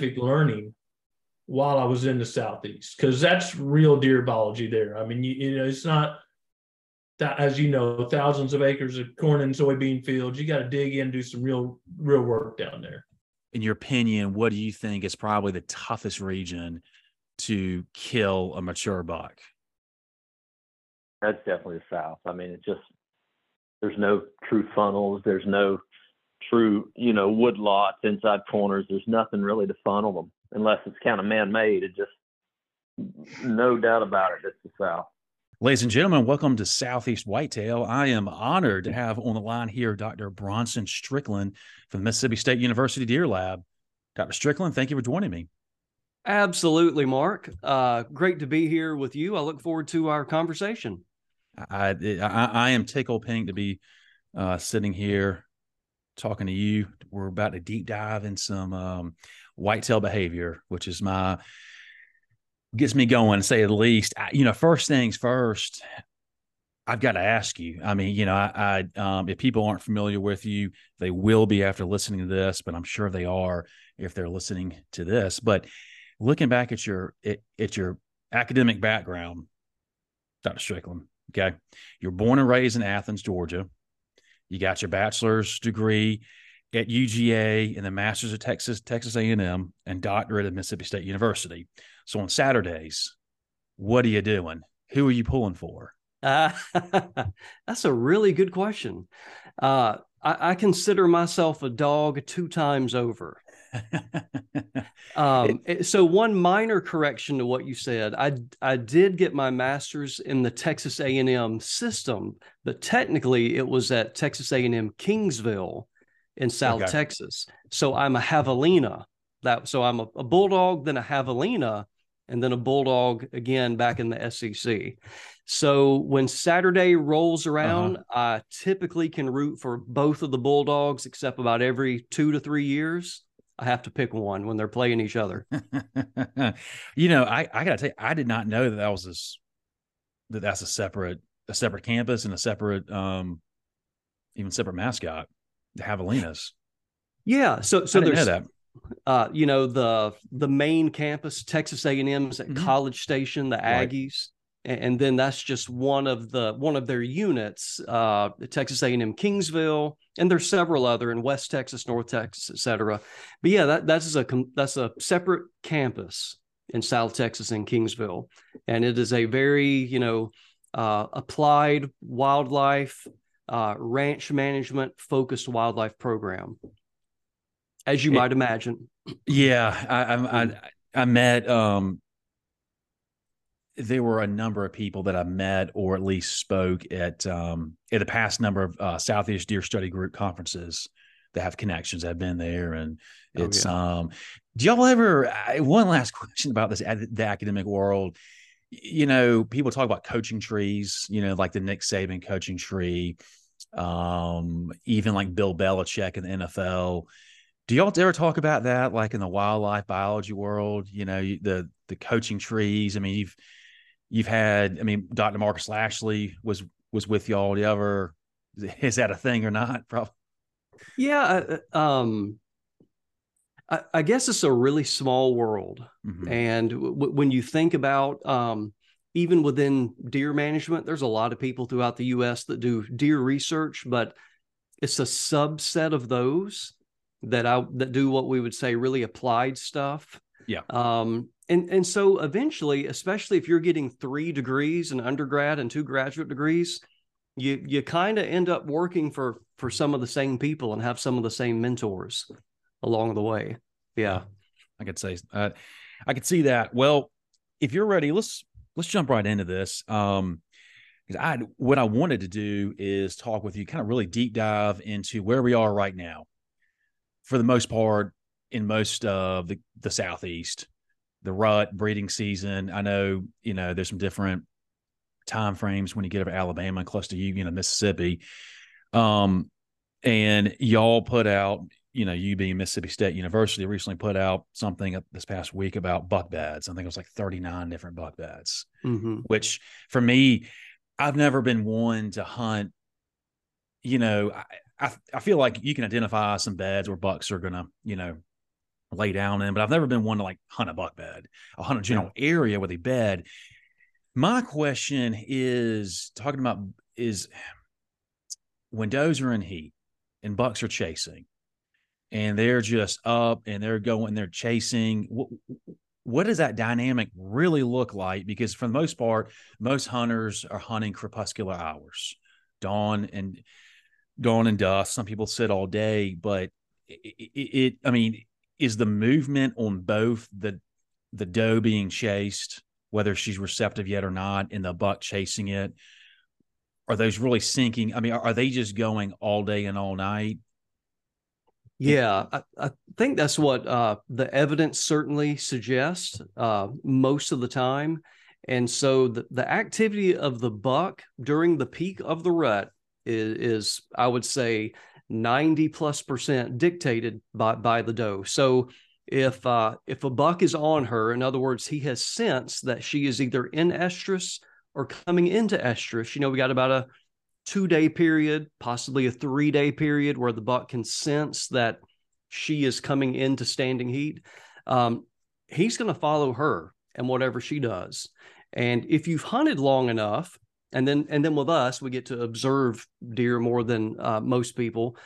my scientific learning while I was in the southeast because that's real deer biology there. I mean, you, you know, it's not that as you know, thousands of acres of corn and soybean fields. You got to dig in, do some real real work down there. In your opinion, what do you think is probably the toughest region to kill a mature buck? That's definitely the South. I mean, it just there's no true funnels. There's no true, you know, wood lots inside corners. There's nothing really to funnel them unless it's kind of man-made. It just no doubt about it. It's the South. Ladies and gentlemen, welcome to Southeast Whitetail. I am honored to have on the line here Dr. Bronson Strickland from the Mississippi State University Deer Lab. Dr. Strickland, thank you for joining me. Absolutely, Mark. Uh, great to be here with you. I look forward to our conversation. I I, I am tickled pink to be uh, sitting here talking to you. We're about to deep dive in some um, whitetail behavior, which is my gets me going, say the least. I, you know, first things first. I've got to ask you. I mean, you know, I, I um, if people aren't familiar with you, they will be after listening to this, but I'm sure they are if they're listening to this. But looking back at your at, at your academic background, Dr. Strickland, okay, you're born and raised in Athens, Georgia. You got your bachelor's degree at UGA and the master's at Texas Texas A&M and doctorate at Mississippi State University. So on Saturdays, what are you doing? Who are you pulling for? Uh, that's a really good question. Uh, I, I, consider myself a dog two times over. um, so one minor correction to what you said, I I did get my master's in the Texas A&M system, but technically it was at Texas A&M Kingsville in South okay. Texas. So I'm a javelina. That so I'm a, a bulldog, then a javelina, and then a bulldog again back in the SEC. So when Saturday rolls around, uh-huh. I typically can root for both of the bulldogs, except about every two to three years. I have to pick one when they're playing each other. you know, I, I gotta tell you, I did not know that that was this that that's a separate a separate campus and a separate um even separate mascot, the Javelinas. Yeah, so so there's that. Uh, you know the the main campus, Texas A and M's at mm-hmm. College Station, the Aggies. And, then that's just one of the one of their units. Uh, Texas A and M Kingsville, and there's several other in West Texas, North Texas, et cetera But yeah, that that's a that's a separate campus in South Texas in Kingsville, and it is a very you know uh, applied wildlife uh, ranch management focused wildlife program, as you it, might imagine. Yeah, I I, I, I met um there were a number of people that I met or at least spoke at um, at the past number of uh, Southeast Deer Study Group conferences that have connections. I've been there, and oh, it's oh, yeah. um. Do y'all ever? One last question about this the academic world. You know, people talk about coaching trees. You know, like the Nick Saban coaching tree, um, even like Bill Belichick in the NFL. Do y'all ever talk about that, like in the wildlife biology world? You know, the the coaching trees. I mean, you've you've had, I mean, Dr. Marcus Lashley was was with y'all. The other is that a thing or not? Probably. Yeah. Uh, uh, um, I, I, guess it's a really small world, mm-hmm. and w- when you think about um, even within deer management, there's a lot of people throughout the U.S. that do deer research, but it's a subset of those that I that do what we would say really applied stuff. Yeah. Um, and and so eventually especially if you're getting three degrees in undergrad and two graduate degrees you you kind of end up working for for some of the same people and have some of the same mentors along the way. Yeah. I could say uh, i could see that. Well if you're ready let's let's jump right into this. Um I what I wanted to do is talk with you, kind of really deep dive into where we are right now. For the most part, in most of the the southeast, the rut breeding season. I know, you know, there's some different time frames when you get over Alabama and close to you, you know, Mississippi. Um, and y'all put out, you know, you being Mississippi State University recently put out something this past week about buck beds. I think it was like 39 different buck beds, mm-hmm. which for me, I've never been one to hunt. You know, I, I, I feel like you can identify some beds where bucks are gonna, you know, lay down in, but I've never been one to like hunt a buck bed, a hunt a general area with a bed. My question is talking about is when does are in heat and bucks are chasing and they're just up and they're going, they're chasing. What, what does that dynamic really look like? Because for the most part, most hunters are hunting crepuscular hours, dawn and dawn and dusk. Some people sit all day, but it, it, it I mean, is the movement on both the the doe being chased, whether she's receptive yet or not, and the buck chasing it? Are those really syncing? I mean, are, are they just going all day and all night? Yeah, I, I, think that's what uh, the evidence certainly suggests uh, most of the time. And so the, the activity of the buck during the peak of the rut is, is, I would say, 90 plus percent dictated by, by the doe. So if uh, if a buck is on her, in other words, he has sensed that she is either in estrus or coming into estrus. You know, we got about a two day period, possibly a three day period where the buck can sense that she is coming into standing heat, um, he's going to follow her and whatever she does. And if you've hunted long enough, and then and then with us, we get to observe deer more than uh, most people.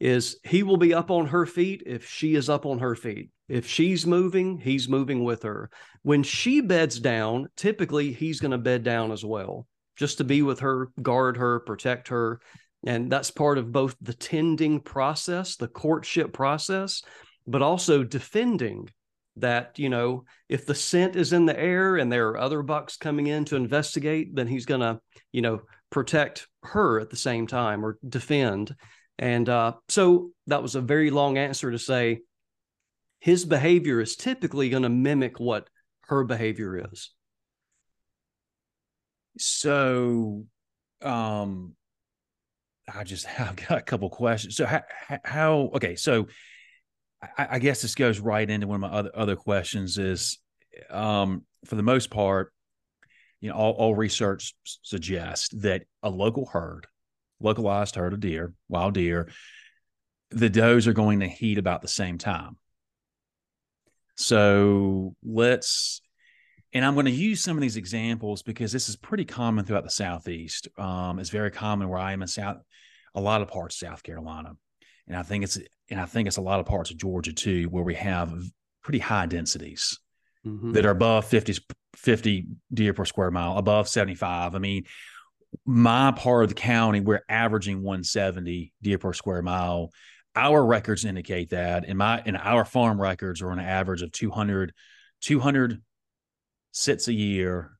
Is he will be up on her feet if she is up on her feet. If she's moving, he's moving with her. When she beds down, typically he's going to bed down as well just to be with her, guard her, protect her. And that's part of both the tending process, the courtship process, but also defending that, you know, if the scent is in the air and there are other bucks coming in to investigate, then he's going to, you know, protect her at the same time or defend. And uh, so that was a very long answer to say his behavior is typically going to mimic what her behavior is. So, um, I just have got a couple questions. So, how, how okay, so I, I, guess this goes right into one of my other other questions. Is um, for the most part, you know, all, all research suggests that a local herd, localized herd of deer, wild deer, the does are going to heat about the same time. So let's and I'm going to use some of these examples because this is pretty common throughout the Southeast. Um, it's very common where I am in South, a lot of parts of South Carolina, and I think it's and I think it's a lot of parts of Georgia too, where we have pretty high densities mm-hmm. that are above 50, 50 deer per square mile, above 75. I mean, my part of the county, we're averaging 170 deer per square mile. Our records indicate that, and my and our farm records are on an average of 200, 200 sits a year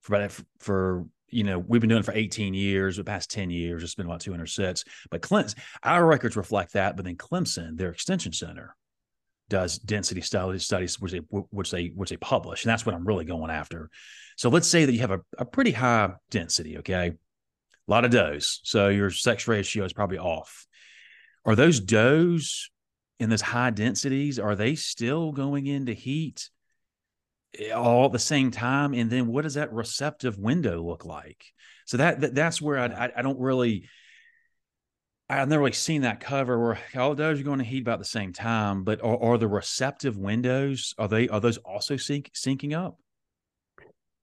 for for you know we've been doing it for 18 years the past 10 years it's been about 200 sits but clemson our records reflect that but then clemson their extension center does density studies studies which they which they which they publish and that's what i'm really going after. So let's say that you have a, a pretty high density okay? A lot of does so your sex ratio is probably off. Are those does in those high densities are they still going into heat all at the same time and then what does that receptive window look like so that, that that's where I, I, I don't really I've never really seen that cover where all those are going to heat about the same time, but are, are the receptive windows are they are those also sync, syncing up?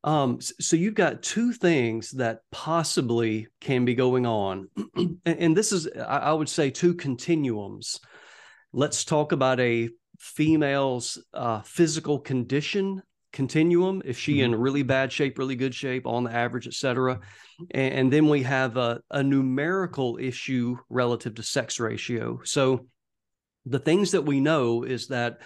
Um, so you've got two things that possibly can be going on, and, and this is I would say two continuums. Let's talk about a female's uh, physical condition continuum if she mm-hmm. in really bad shape really good shape on the average etc and, and, then we have a, a numerical issue relative to sex ratio. So the things that we know is that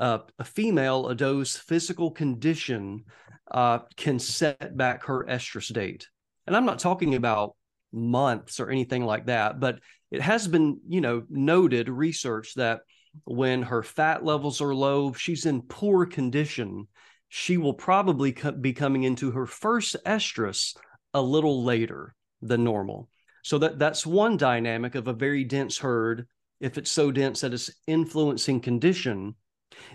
uh, a female a doe's physical condition uh, can set back her estrus date. And i'm not talking about months or anything like that but it has been you know noted research that when her fat levels are low she's in poor condition she will probably be coming into her first estrus a little later than normal. So that that's one dynamic of a very dense herd if it's so dense that it's influencing condition.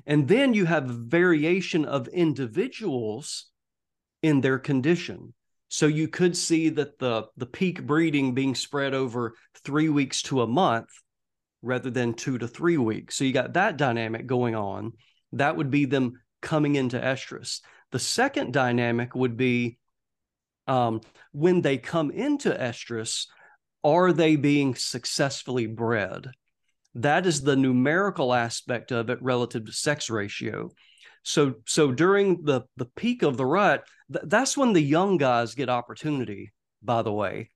And then you have variation of individuals in their condition. So you could see that the the peak breeding being spread over 3 weeks to a month rather than two to three weeks. So you got that dynamic going on. That would be them coming into estrus. The second dynamic would be um, when they come into estrus, are they being successfully bred? That is the numerical aspect of it relative to sex ratio. So, so during the the peak of the rut, th- that's when the young guys get opportunity. By the way,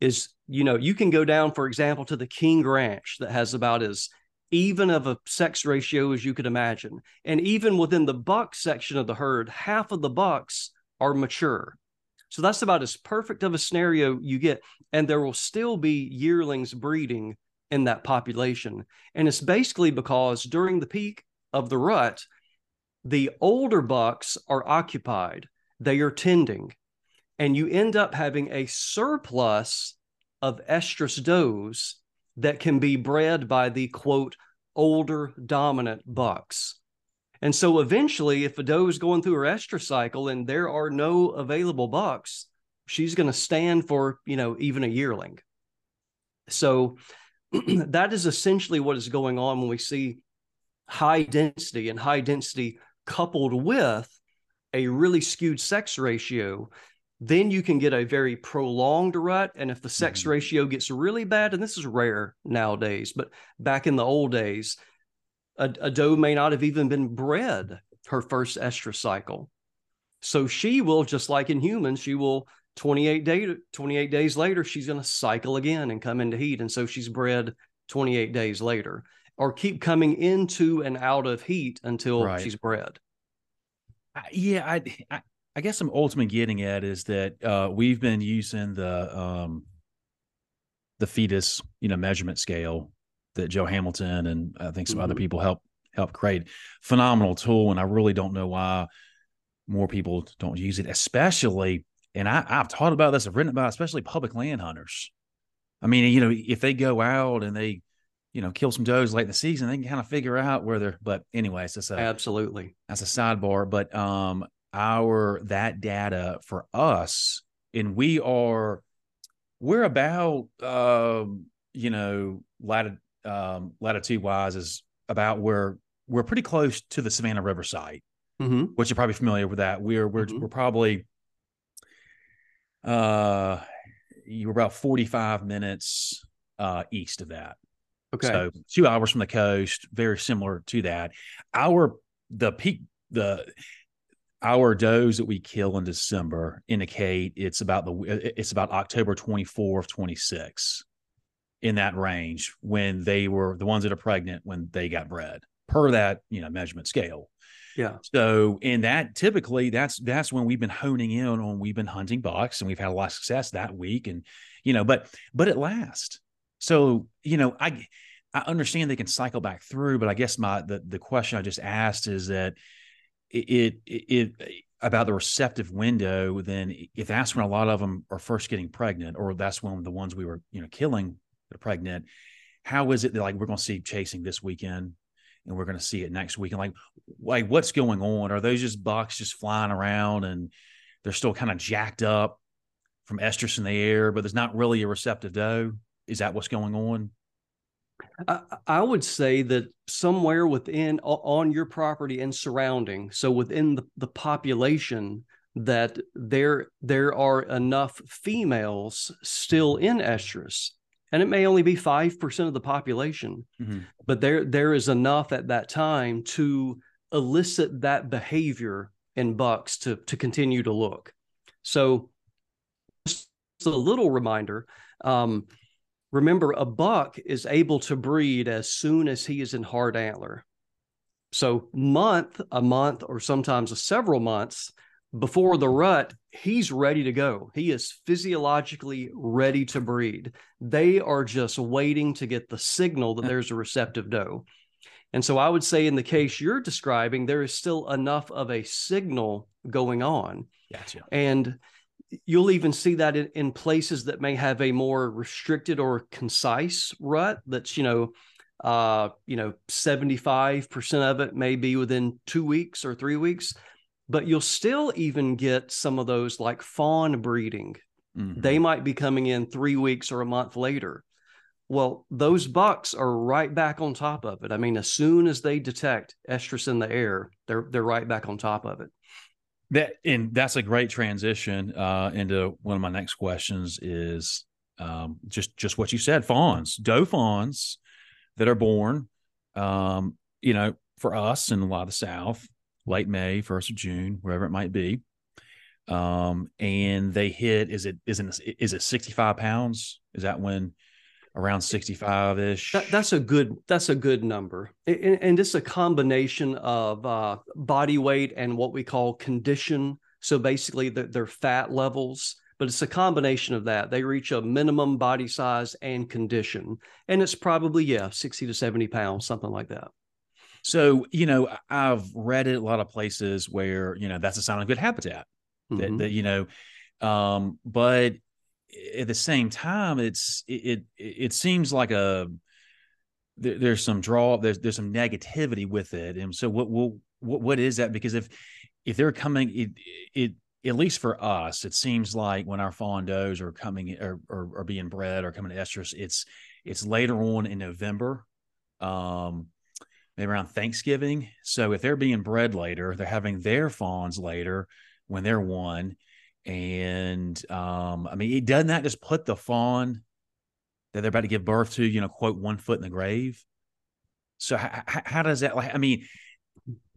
is you know you can go down, for example, to the King Ranch that has about as even of a sex ratio as you could imagine, and even within the buck section of the herd, half of the bucks are mature. So that's about as perfect of a scenario you get. And there will still be yearlings breeding in that population. And it's basically because during the peak of the rut, the older bucks are occupied, they are tending, and you end up having a surplus of estrus does that can be bred by the quote older dominant bucks. And so eventually, if a doe is going through her estrus cycle and there are no available bucks, she's going to stand for, you know, even a yearling. So that is essentially what is going on when we see high density and high density coupled with a really skewed sex ratio. Then you can get a very prolonged rut. And if the sex mm-hmm. ratio gets really bad, and this is rare nowadays, but back in the old days, a, a doe may not have even been bred her first estrus cycle. So she will, just like in humans, she will 28 day 28 days later, she's going to cycle again and come into heat. And so she's bred 28 days later, or keep coming into and out of heat until right. she's bred. Yeah, I, I, I guess I'm ultimately getting at is that uh, we've been using the um, the fetus, you know, measurement scale that Joe Hamilton and I think some mm-hmm. other people help help create. Phenomenal tool, and I really don't know why more people don't use it, especially. And I, I've taught about this, I've written about, it, especially public land hunters. I mean, you know, if they go out and they, you know, kill some does late in the season, they can kind of figure out where they're. But anyways, that's a absolutely that's a sidebar. But um, our that data for us, and we are we're about um, you know, latitude um, latitude wise is about where we're pretty close to the Savannah River site, mm-hmm. which you're probably familiar with that. We're we're mm-hmm. we're probably uh you're about 45 minutes uh east of that. Okay. So two hours from the coast, very similar to that. Our the peak the our does that we kill in December indicate it's about the uh, it's about October 24th, 26 in that range when they were the ones that are pregnant when they got bred per that you know measurement scale. Yeah. So in that typically that's that's when we've been honing in on we've been hunting bucks and we've had a lot of success that week and you know but but it lasts so you know i i understand they can cycle back through but i guess my the, the question i just asked is that it, it, it about the receptive window then if that's when a lot of them are first getting pregnant or that's when the ones we were you know killing they're pregnant. How is it that like we're going to see chasing this weekend and we're going to see it next week? And like, like what's going on? Are those just bucks just flying around and they're still kind of jacked up from estrus in the air, but there's not really a receptive doe? Is that what's going on? I, I would say that somewhere within on your property and surrounding, so within the, the population, that there there are enough females still in estrus and it may only be 5% of the population mm-hmm. but there there is enough at that time to elicit that behavior in bucks to to continue to look so just a little reminder um, remember a buck is able to breed as soon as he is in hard antler so month a month or sometimes a several months before the rut, he's ready to go. He is physiologically ready to breed. They are just waiting to get the signal that there's a receptive doe. And so I would say in the case you're describing, there is still enough of a signal going on. Gotcha. And you'll even see that in, in places that may have a more restricted or concise rut that's, you know, uh, you know, 75% of it may be within two weeks or three weeks but you'll still even get some of those like fawn breeding. Mm-hmm. They might be coming in three weeks or a month later. Well, those bucks are right back on top of it. I mean, as soon as they detect estrus in the air, they're they're right back on top of it. That and that's a great transition uh, into one of my next questions is um, just just what you said fawns doe fawns that are born um, you know for us in a lot of the south late may first of june wherever it might be um, and they hit is it is it is it 65 pounds? Is that when around 65 ish that, that's a good that's a good number and, and it's a combination of uh, body weight and what we call condition so basically the, their fat levels but it's a combination of that. They reach a minimum body size and condition, and it's probably yeah, sixty to seventy pounds, something like that. So you know, I've read it a lot of places where you know that's a sign of good habitat. Mm-hmm. That, that you know, um, but at the same time, it's it it, it seems like a there, there's some draw there's there's some negativity with it, and so what what what is that? Because if if they're coming, it it at least for us, it seems like when our fawn does are coming or, or, or being bred or coming to estrus, it's it's later on in November, um, maybe around Thanksgiving. So if they're being bred later, they're having their fawns later when they're one. And um, I mean, it doesn't that just put the fawn that they're about to give birth to, you know, quote, one foot in the grave. So how, how does that like? I mean,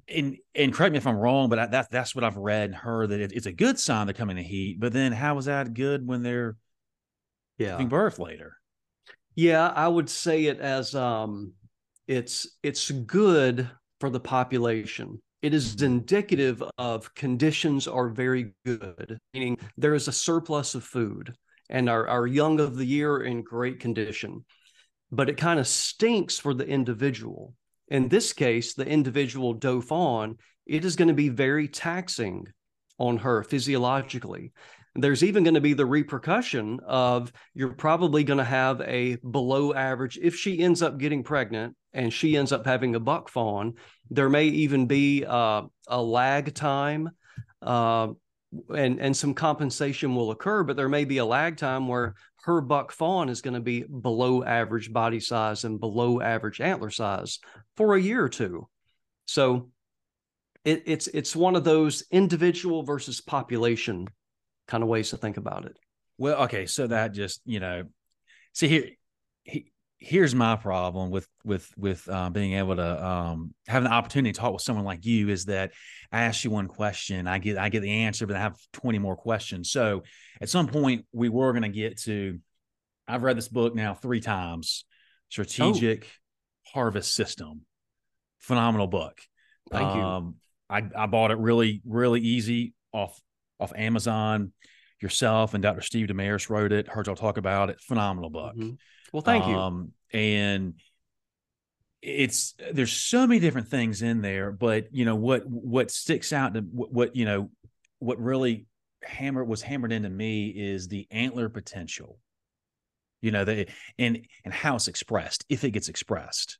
and and correct me if I'm wrong, but that's that's what I've read and heard that it, it's a good sign they're coming to heat. But then how is that good when they're yeah. giving birth later? Yeah, I would say it as um, it's it's good for the population. It is indicative of conditions are very good, meaning there is a surplus of food, and our, our young of the year are in great condition. But it kind of stinks for the individual in this case, the individual doe fawn, it is going to be very taxing on her physiologically. There's even going to be the repercussion of you're probably going to have a below average, if she ends up getting pregnant and she ends up having a buck fawn, there may even be uh, a lag time uh, and, and some compensation will occur, but there may be a lag time where her buck fawn is going to be below average body size and below average antler size for a year or two. So it, it's it's one of those individual versus population kind of ways to think about it. Well, okay, so that just you know, see here, he, here's my problem with with with uh, being able to um, have an opportunity to talk with someone like you is that I ask you one question, I get I get the answer, but I have twenty more questions. So at some point, we were going to get to. I've read this book now three times. Strategic oh. Harvest System, phenomenal book. Thank um, you. I I bought it really really easy off off Amazon. Yourself and Dr. Steve Demarais wrote it. Heard y'all talk about it. Phenomenal book. Mm-hmm. Well, thank um, you. And it's there's so many different things in there, but you know what what sticks out to what, what you know what really hammer was hammered into me is the antler potential. You know, the and and how it's expressed, if it gets expressed.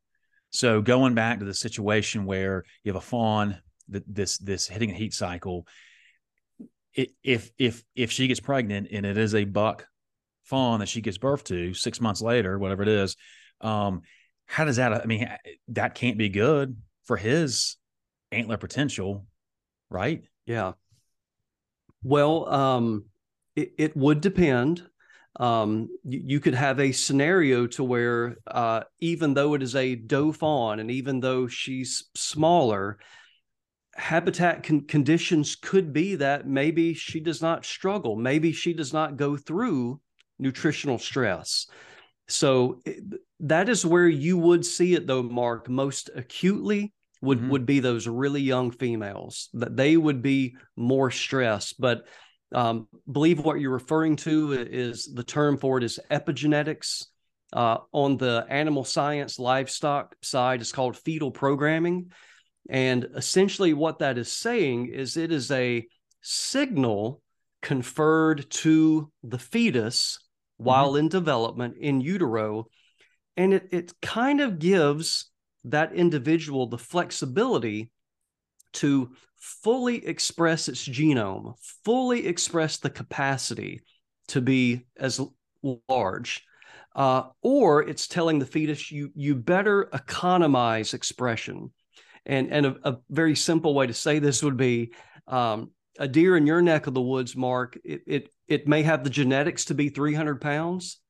So going back to the situation where you have a fawn, that this this hitting a heat cycle, if if if she gets pregnant and it is a buck fawn that she gives birth to six months later, whatever it is, um, how does that? I mean, that can't be good for his antler potential, right? Yeah. Well, um, it, it would depend. Um, you, you, could have a scenario to where, uh, even though it is a doe fawn, and even though she's smaller, habitat con- conditions could be that maybe she does not struggle. Maybe she does not go through nutritional stress. So that is where you would see it though, Mark, most acutely would mm-hmm. would be those really young females that they would be more stressed. But um, believe what you're referring to is the term for it is epigenetics. Uh, on the animal science livestock side, it's called fetal programming. And essentially, what that is saying is it is a signal conferred to the fetus while mm-hmm. in development in utero. And it, it kind of gives that individual the flexibility to fully express its genome, fully express the capacity to be as large. uh, or it's telling the fetus you you better economize expression. And and a, a very simple way to say this would be um, a deer in your neck of the woods, Mark. It it it may have the genetics to be 300 pounds,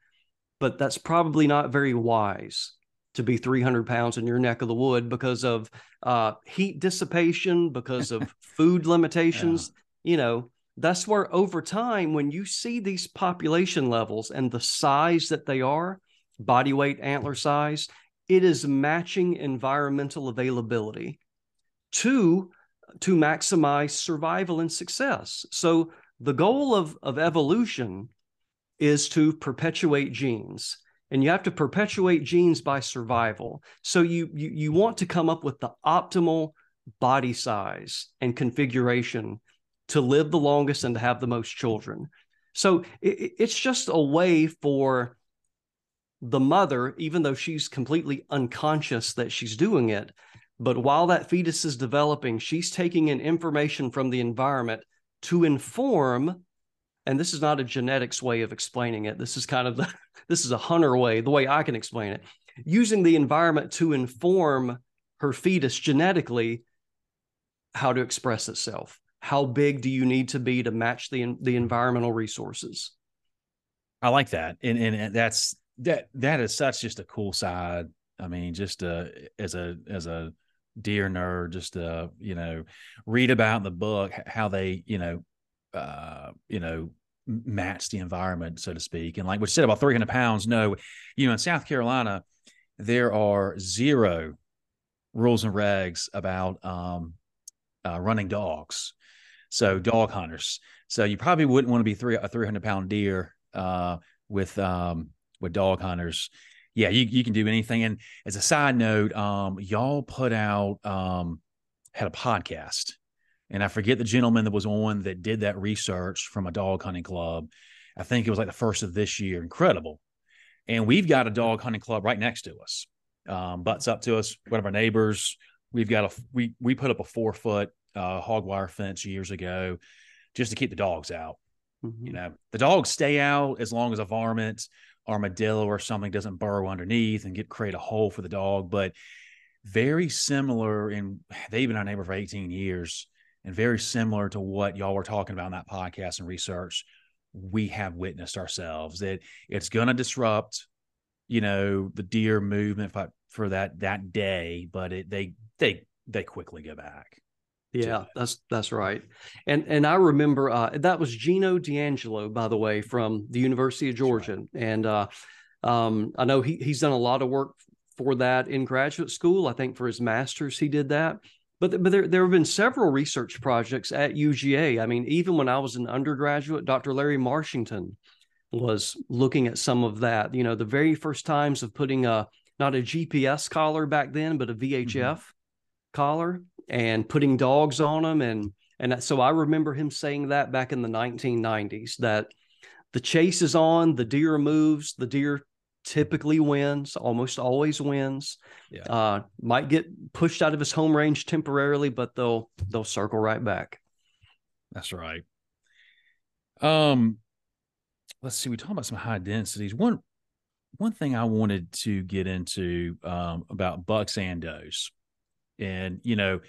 but that's probably not very wise to be 300 pounds in your neck of the wood because of uh, heat dissipation, because of food limitations. Yeah. You know, that's where over time, when you see these population levels and the size that they are, body weight, antler size, it is matching environmental availability to to maximize survival and success. So the goal of, of evolution is to perpetuate genes and you have to perpetuate genes by survival so you, you you want to come up with the optimal body size and configuration to live the longest and to have the most children. So it, it's just a way for the mother, even though she's completely unconscious that she's doing it, but while that fetus is developing, she's taking in information from the environment to inform. And this is not a genetics way of explaining it. This is kind of the this is a hunter way, the way I can explain it. Using the environment to inform her fetus genetically how to express itself how big do you need to be to match the the environmental resources i like that and and that's that that is such just a cool side i mean just uh as a as a deer nerd just uh you know read about the book how they you know uh you know match the environment so to speak and like what you said about 300 pounds no you know in south carolina there are zero rules and regs about um uh, running dogs so dog hunters. So you probably wouldn't want to be three a three hundred pound deer uh, with um, with dog hunters. Yeah, you you can do anything. And as a side note, um, y'all put out um, had a podcast, and I forget the gentleman that was on that did that research from a dog hunting club. I think it was like the first of this year. Incredible. And we've got a dog hunting club right next to us. Um, butts up to us, one of our neighbors. We've got a we we put up a four foot uh, hog wire fence years ago just to keep the dogs out. Mm-hmm. You know, the dogs stay out as long as a varmint, armadillo, or something doesn't burrow underneath and get create a hole for the dog. But very similar, and they've been our neighbor for 18 years, and very similar to what y'all were talking about in that podcast and research. We have witnessed ourselves that it's going to disrupt, you know, the deer movement for, that that day, but it they they they quickly go back. Yeah, that's that's right. And and I remember uh, that was Gino D'Angelo, by the way, from the University of Georgia. Right. And uh, um, I know he he's done a lot of work for that in graduate school. I think for his master's he did that. But but there there have been several research projects at UGA. I mean, even when I was an undergraduate, Dr. Larry Marchinton was looking at some of that. You know, the very first times of putting a not a GPS collar back then, but a VHF mm-hmm. Collar and putting dogs on them and and so I remember him saying that back in the 1990s that the chase is on, the deer moves, the deer typically wins, almost always wins. Yeah. Uh, might get pushed out of his home range temporarily, but they'll they'll circle right back. That's right. Um, let's see. We talk about some high densities. One one thing I wanted to get into um, about bucks and does and, you know,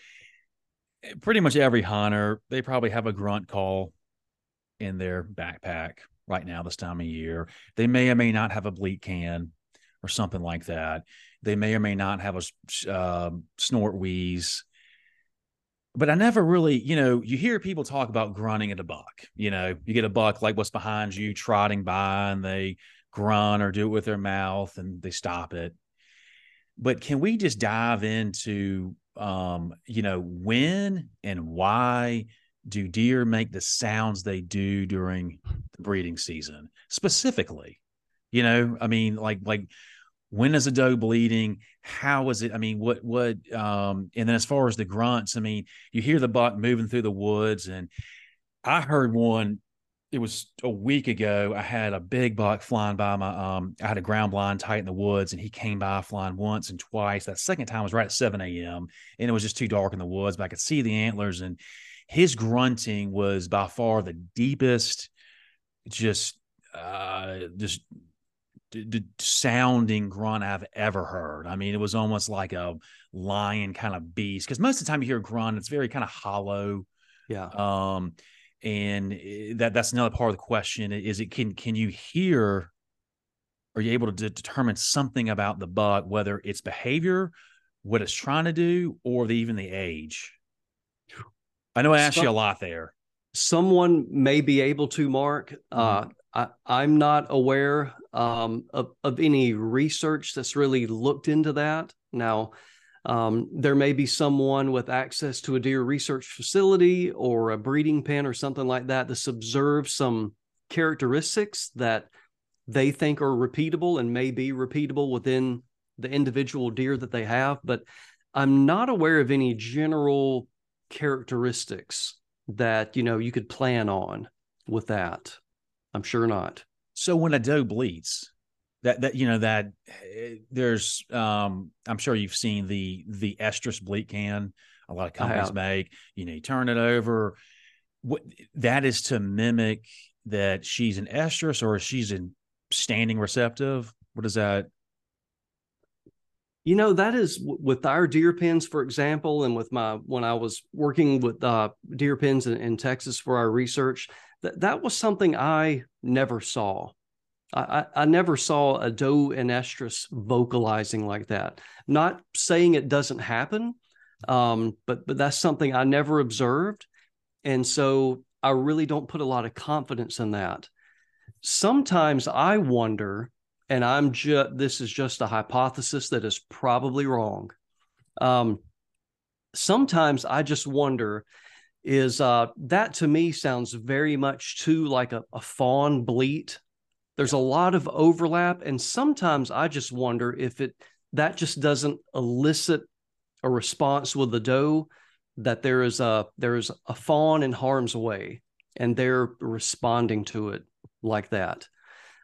pretty much every hunter, they probably have a grunt call in their backpack right now, this time of year. They may or may not have a bleat can or something like that. They may or may not have a uh, snort wheeze. But I never really, you know, you hear people talk about grunting at a buck. You know, you get a buck like what's behind you trotting by and they grunt or do it with their mouth and they stop it. But can we just dive into um, you know, when and why do deer make the sounds they do during the breeding season specifically? You know, I mean, like like when is a doe bleeding? How is it? I mean, what what um and then as far as the grunts, I mean, you hear the buck moving through the woods and I heard one it was a week ago. I had a big buck flying by my um I had a ground blind tight in the woods and he came by flying once and twice. That second time was right at 7 a.m. and it was just too dark in the woods, but I could see the antlers and his grunting was by far the deepest, just uh just d- d- sounding grunt I've ever heard. I mean, it was almost like a lion kind of beast because most of the time you hear a grunt, it's very kind of hollow. Yeah. Um, and eh, that that's another part of the question is it can can you hear are you able to de- determine something about the bug whether it's behavior what it's trying to do or the, even the age? I know i asked Some, you a lot there. Someone may be able to mark. Uh, mm-hmm. uh, I, am not aware um, of, of any research that's really looked into that. Now um, there may be someone with access to a deer research facility or a breeding pen or something like that that's observed some characteristics that they think are repeatable and may be repeatable within the individual deer that they have. But I'm not aware of any general characteristics that you know you could plan on with that. I'm sure not. So when a doe bleeds, that that you know that eh, there's um i'm sure you've seen the the estrus bleat can a lot of companies make. You know you turn it over. What that is to mimic that she's an estrus or she's in standing receptive? What is that? You know that is with our deer pens for example and with my when i was working with uh, deer pens in, in texas for our research that that was something i never saw I, I never saw a doe and estrus vocalizing like that. Not saying it doesn't happen, um, but but that's something I never observed, and so I really don't put a lot of confidence in that. Sometimes I wonder, and I'm just this is just a hypothesis that is probably wrong. Um, sometimes I just wonder is uh, that to me sounds very much too like a, a fawn bleat there's a lot of overlap and sometimes i just wonder if it that just doesn't elicit a response with the doe that there is a there is a fawn in harm's way and they're responding to it like that.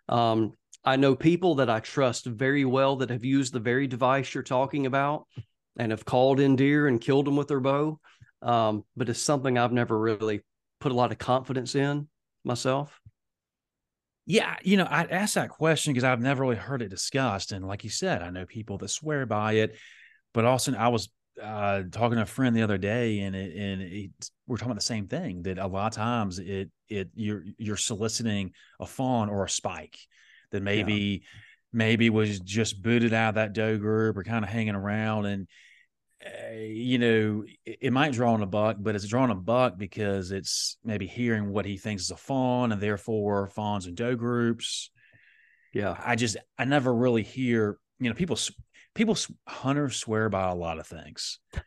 Um, i know people that i trust very well that have used the very device you're talking about and have called in deer and killed them with their bow. Um, but it's something i've never really put a lot of confidence in myself yeah, you know, I asked that question because I've never really heard it discussed. And like you said, I know people that swear by it, but also I was uh, talking to a friend the other day, and it, and it, we're talking about the same thing that a lot of times it it you're you're soliciting a fawn or a spike that maybe yeah. maybe was just booted out of that doe group or kind of hanging around and uh, you know, it, it, might draw on a buck, but it's drawing a buck because it's maybe hearing what he thinks is a fawn, and therefore fawns and doe groups. Yeah, I just I never really hear you know people people hunters swear by a lot of things.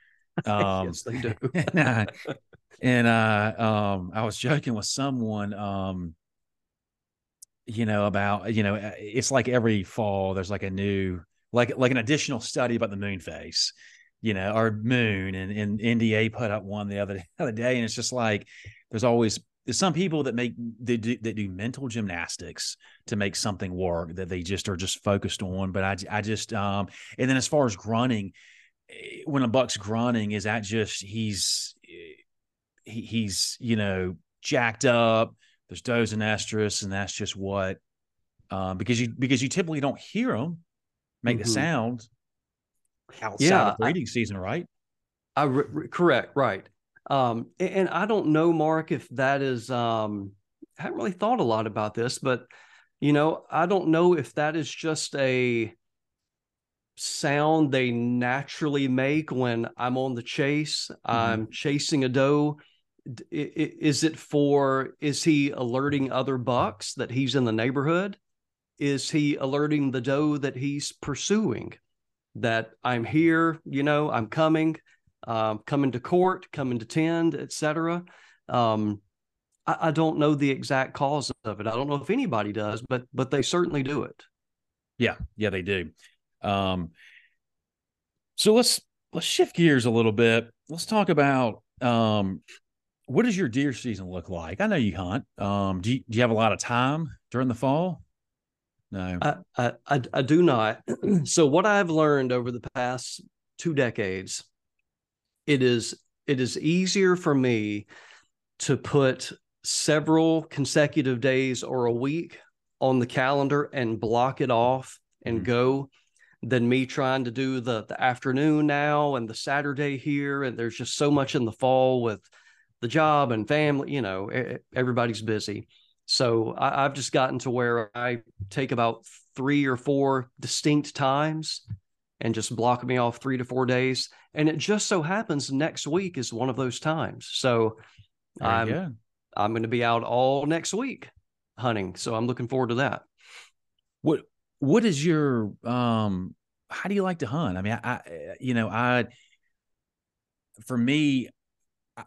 Um, yes, they do. and, and uh, um, I was joking with someone, um, you know, about you know, it's like every fall there's like a new like like an additional study about the moon phase you know, or Moon and, and NDA put up one the other, other day. And it's just like, there's always, there's some people that make, they do, that do mental gymnastics to make something work that they just are just focused on. But I, I just, um, and then as far as grunting, eh, when a buck's grunting, is that just, he's, eh, he, he's, you know, jacked up, there's does and that's just what, um, because you, because you typically don't hear them make mm-hmm. the sound outside yeah, of breeding I, season, right? I re- correct, right. Um, and, and, I don't know, Mark, if that is. Um, I haven't really thought a lot about this, but you know, I don't know if that is just a sound they naturally make when I'm on the chase. Mm-hmm. I'm chasing a doe. Is it for? Is he alerting other bucks that he's in the neighborhood? Is he alerting the doe that he's pursuing? That I'm here, you know, I'm coming, um, coming to court, coming to tend, etc. Um, I, I, don't know the exact cause of it. I don't know if anybody does, but but they certainly do it. Yeah, yeah, they do. Um, so let's let's shift gears a little bit. Let's talk about um, what does your deer season look like? I know you hunt. Um, do you, do you have a lot of time during the fall? No, I, I, I do not. so what I've learned over the past two decades, it is it is easier for me to put several consecutive days or a week on the calendar and block it off and mm-hmm. go than me trying to do the the afternoon now and the Saturday here. And there's just so much in the fall with the job and family. You know, everybody's busy. So I, I've just gotten to where I take about three or four distinct times and just block me off three to four days. And it just so happens next week is one of those times. So I'm I'm going to be out all next week hunting. So I'm looking forward to that. What what is your um how do you like to hunt? I mean, I, I you know, I for me,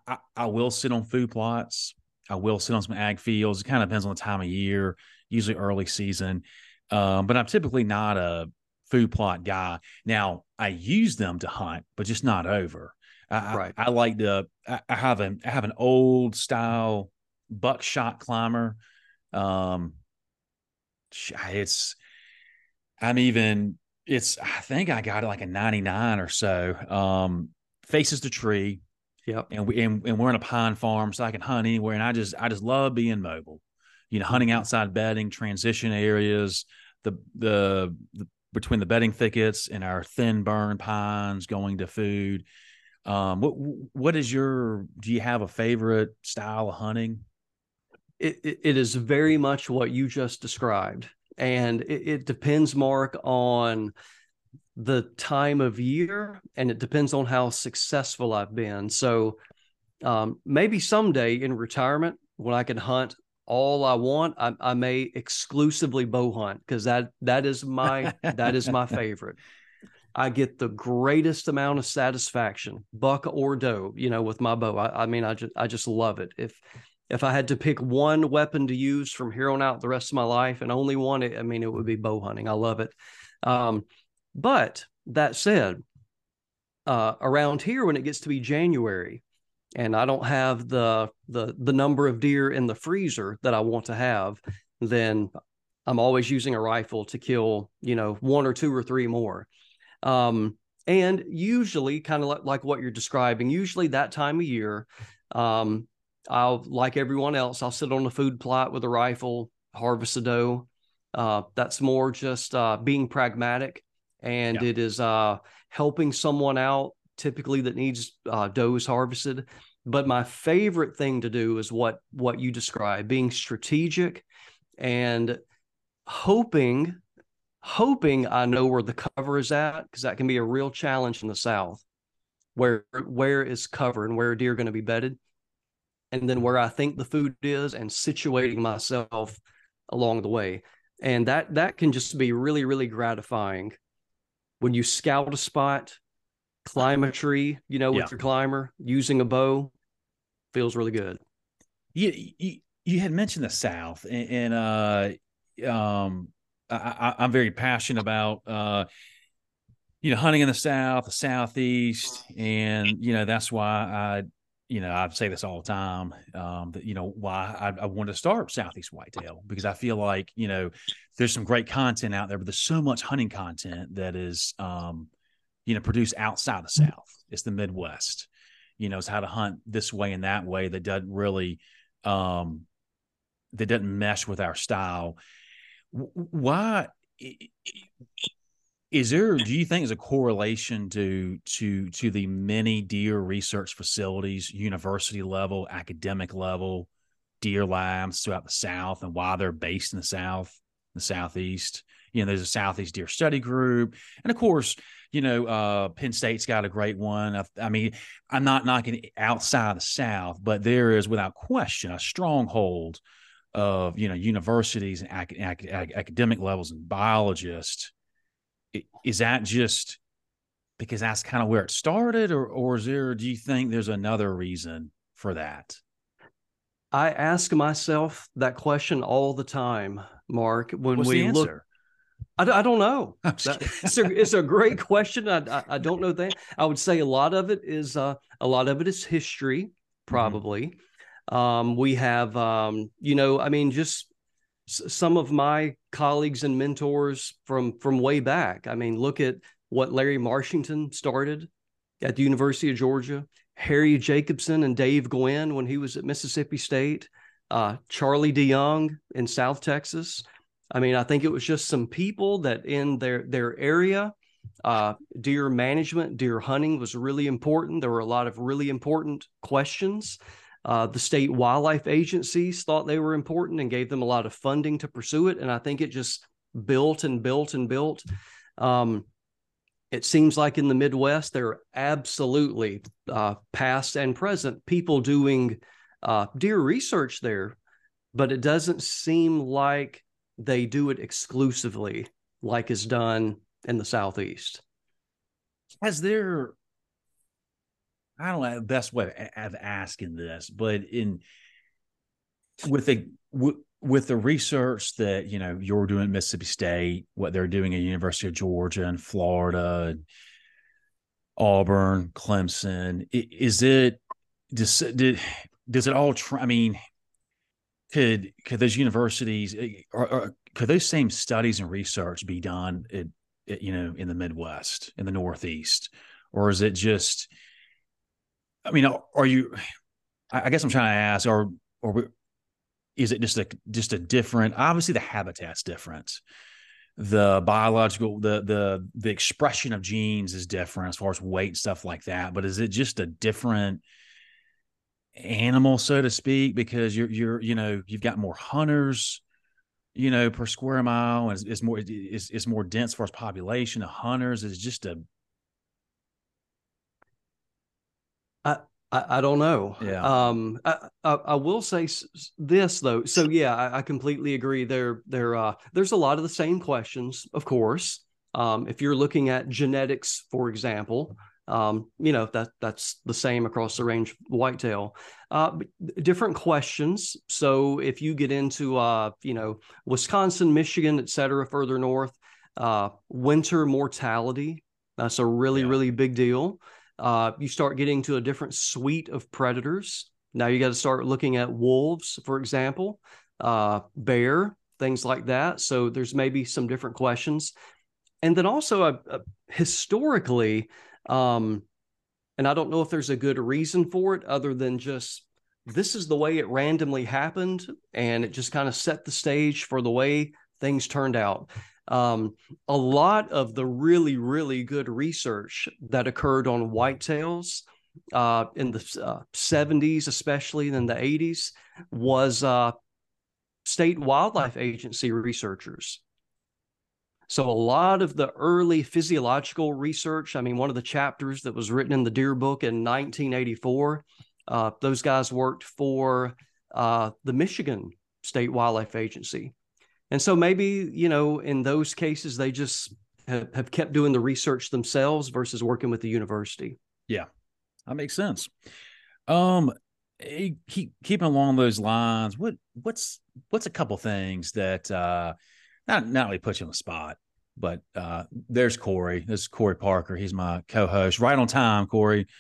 I, I will sit on food plots. I will sit on some ag fields. It kind of depends on the time of year, usually early season. Um, but I'm typically not a food plot guy. Now I use them to hunt, but just not over. I, right. I, I like to. I, I have an I have an old style buckshot climber. Um, it's I'm even. It's I think I got it like a 99 or so. Um, faces the tree. Yep. And we and, and we're in a pine farm, so I can hunt anywhere. And I just I just love being mobile. You know, hunting mm-hmm. outside bedding, transition areas, the the, the between the bedding thickets and our thin burn pines going to food. Um, what what is your? Do you have a favorite style of hunting? It, it, it is very much what you just described, and it, it depends, Mark, on the time of year, and it depends on how successful I've been. So um, maybe someday in retirement, when I can hunt all I want, I, I may exclusively bow hunt because that that is my that is my favorite. I get the greatest amount of satisfaction, buck or doe, you know, with my bow. I, I, mean, I just I just love it. If if I had to pick one weapon to use from here on out the rest of my life and only one, I mean, it would be bow hunting. I love it. Um, but that said, uh, around here when it gets to be January, and I don't have the the the number of deer in the freezer that I want to have, then I'm always using a rifle to kill, you know, one or two or three more. Um, and usually, kind of like, like, what you're describing, usually that time of year, um, I'll, like everyone else, I'll sit on a food plot with a rifle, harvest a doe. Uh, that's more just uh, being pragmatic, and yeah. it is uh, helping someone out, typically that needs uh, does harvested. But my favorite thing to do is what what you describe, being strategic and hoping hoping I know where the cover is at because that can be a real challenge in the South. Where where is cover and where are deer going to be bedded, and then where I think the food is, and situating myself along the way, and that that can just be really really gratifying when you scout a spot, climb a tree, you know, with yeah. your climber using a bow, feels really good. You, you you had mentioned the South, and, and uh, um, I, am very passionate about uh, you know hunting in the South, the Southeast, and you know that's why I you know I say this all the time um, that you know why I, I wanted to start Southeast Whitetail because I feel like you know there's some great content out there, but there's so much hunting content that is um, you know produced outside the South. It's the Midwest. You know, it's how to hunt this way and that way that doesn't really um, that doesn't mesh with our style why is there do you think is a correlation to to to the many deer research facilities university level academic level deer labs throughout the south and why they're based in the south the southeast? You know there's a southeast deer study group and of course you know uh, penn state's got a great one. I, I mean i'm not knocking outside the south but there is without question a stronghold of you know universities and ac- ac- academic levels and biologists is that just because that's kind of where it started or or is there do you think there's another reason for that i ask myself that question all the time mark when What's we look I, I don't know. That, it's, a, it's a great question. I, I, I don't know that. I would say a lot of it is uh, a lot of it is history, mm-hmm. probably. Mm-hmm. Um, we have, um, you know, I mean, just some of my colleagues and mentors from from way back. I mean, look at what Larry Marchinton started at the University of Georgia, Harry Jacobson and Dave Guynn when he was at Mississippi State, uh, Charlie DeYoung in South Texas. I mean, I think it was just some people that in their their area, uh, deer management, deer hunting was really important. There were a lot of really important questions. Uh, the state wildlife agencies thought they were important and gave them a lot of funding to pursue it. And I think it just built and built and built. Um, it seems like in the Midwest, there are absolutely uh, past and present people doing uh, deer research there, but it doesn't seem like they do it exclusively like is done in the Southeast. Has there, I don't know the best way of asking this, but in with the with the research that you know you're doing at Mississippi State, what they're doing at University of Georgia and Florida, and Auburn, Clemson, is it does did does it all? Try, I mean, could could those universities eh, or, or, could those same studies and research be done at, at, you know in the Midwest, in the Northeast, or is it just? I mean, are you? I guess I'm trying to ask, or or is it just a just a different obviously the habitat's different the biological the the the expression of genes is different as far as weight and stuff like that but is it just a different animal so to speak because you're you're you know you've got more hunters you know per square mile and it's, it's more it's, it's more dense far as population of hunters is just a I, I don't know. Yeah. Um, I, I, I will say this though. So yeah, I, I completely agree. There, there, uh, there's a lot of the same questions, of course. Um, if you're looking at genetics, for example, um, you know that that's the same across the range whitetail. Uh, different questions. So if you get into uh, you know Wisconsin, Michigan, et cetera, further north, uh, winter mortality. That's a really yeah. really big deal. Uh, you start getting to a different suite of predators. Now you got to start looking at wolves, for example, uh, bear, things like that. So there's maybe some different questions. And then also, uh, uh, historically, um, and I don't know if there's a good reason for it other than just this is the way it randomly happened and it just kind of set the stage for the way things turned out um, a lot of the really, really good research that occurred on whitetails uh, in the uh, 70s, especially in the 80s, was uh, state wildlife agency researchers. So, a lot of the early physiological research, I mean, one of the chapters that was written in the Deer Book in 1984, uh, those guys worked for uh, the Michigan State Wildlife Agency. And so maybe, you know, in those cases, they just have, have kept doing the research themselves versus working with the university. Yeah, that makes sense. Um, keep keeping along those lines. What what's what's a couple things that uh, not not only put you on the spot, but uh, there's Corey. This is Corey Parker. He's my co-host. Right on time, Corey.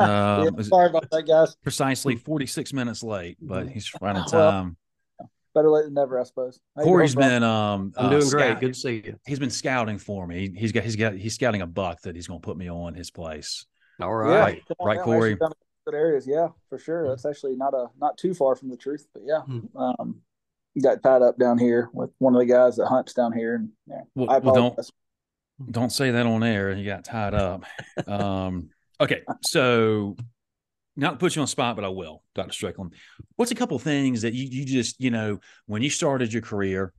Um, yeah, sorry about that, guys. Precisely 46 minutes late, but he's right on time better late than never, I suppose. How Corey's been um I'm doing uh, great. Good to see you. He's been scouting for me. He, has got he's got he's scouting a buck that he's going to put me on his place. All right. Yeah, right, Corey. Good areas, yeah, for sure. That's actually not a not too far from the truth, but yeah. Hmm. Um got tied up down here with one of the guys that hunts down here and yeah. Well, I well don't don't say that on air. He got tied up. um okay, so not to put you on spot, but I will, Dr. Strickland. What's a couple things that you you just you know when you started your career,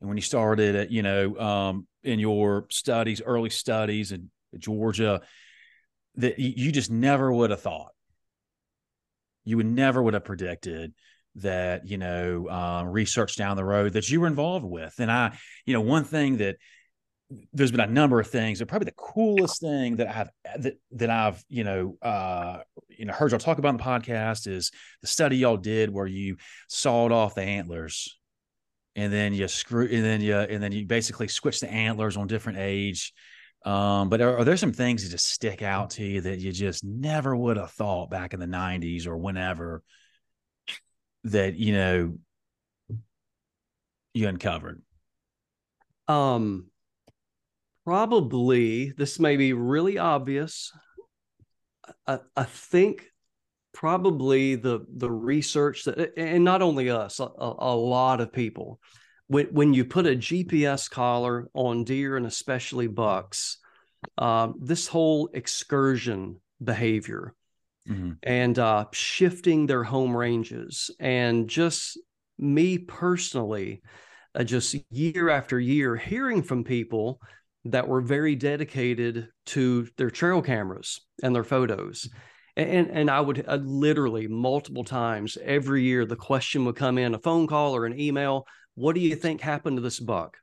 and when you started at you know um, in your studies, early studies in Georgia, that you just never would have thought. You would never would have predicted that you know um, research down the road that you were involved with, and I you know one thing that there's been a number of things, but probably the coolest thing that I've that that I've you know uh, you know heard y'all talk about in the podcast is the study y'all did where you sawed off the antlers, and then you screw and then you and then you basically switch the antlers on different age. Um, but are, are, there some things that just stick out to you that you just never would have thought back in the '90s or whenever that you know you uncovered? Um probably this may be really obvious. I, I think probably the the research that and not only us a, a, lot of people when when you put a GPS collar on deer and especially bucks, uh, this whole excursion behavior mm-hmm. and uh, shifting their home ranges and just me personally, uh, just year after year, hearing from people that were very dedicated to their trail cameras and their photos. And, and I would uh, literally multiple times every year, the question would come in a phone call or an email. What do you think happened to this buck?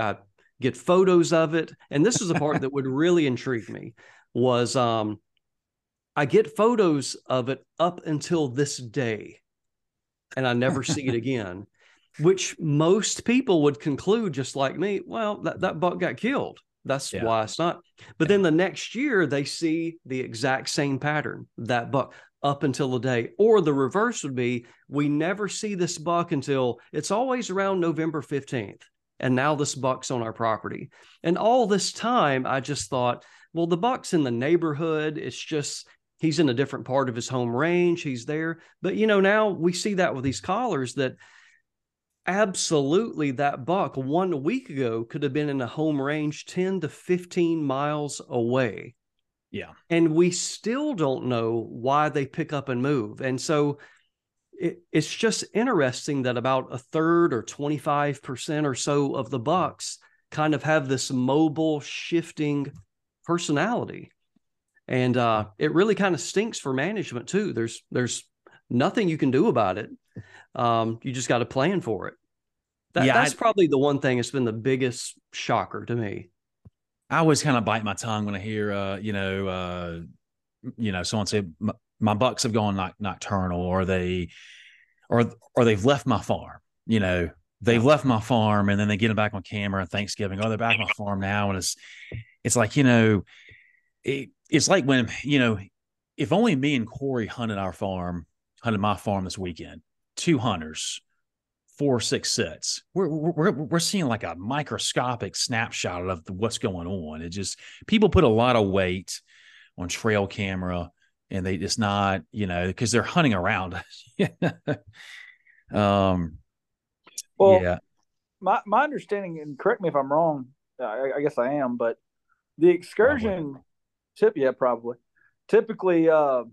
I get photos of it. And this is the part that would really intrigue me was um, I get photos of it up until this day and I never see it again, which most people would conclude, just like me, well, that, that buck got killed. That's yeah. why it's not. But yeah. then the next year, they see the exact same pattern, that buck up until the day. Or the reverse would be we never see this buck until it's always around November 15th. And now this buck's on our property. And all this time, I just thought, well, the buck's in the neighborhood. It's just he's in a different part of his home range he's there but you know now we see that with these collars that absolutely that buck one week ago could have been in a home range 10 to 15 miles away. Yeah. And we still don't know why they pick up and move. And so it, it's just interesting that about a third or 25% or so of the bucks kind of have this mobile shifting personality. And uh, it really kind of stinks for management too. There's there's nothing you can do about it. Um, you just got to plan for it. That, yeah, that's I, probably the one thing that's been the biggest shocker to me. I always kind of bite my tongue when I hear, uh, you know, uh, you know, someone say my, my bucks have gone like nocturnal, or they, or or they've left my farm. You know, they've left my farm, and then they get them back on camera on Thanksgiving. Oh, they're back on my farm now, and it's it's like you know, it, it's like when you know, if only me and Corey hunted our farm, hunted my farm this weekend, two hunters, four six sets. We're we're we're seeing like a microscopic snapshot of what's going on. It just people put a lot of weight on trail camera, and they just not you know because they're hunting around. um, well, yeah. My my understanding, and correct me if I'm wrong. I, I guess I am, but the excursion Tip, yeah, probably. Typically, uh,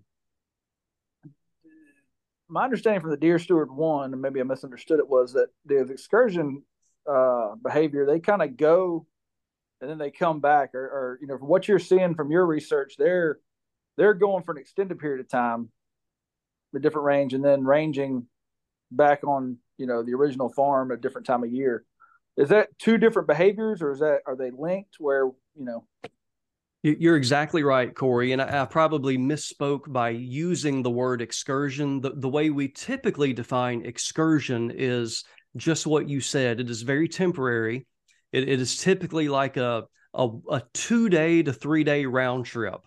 my understanding from the Deer Steward one, and maybe I misunderstood it, was that the excursion uh, behavior they kind of go and then they come back, or, or you know, from what you're seeing from your research, they're they're going for an extended period of time, a different range, and then ranging back on you know the original farm at a different time of year. Is that two different behaviors, or is that are they linked? Where you know you're exactly right, Corey. And I, I, probably misspoke by using the word excursion. The, the way we typically define excursion is just what you said. It is very temporary. it, it is typically like a, a, a two day to three day round trip.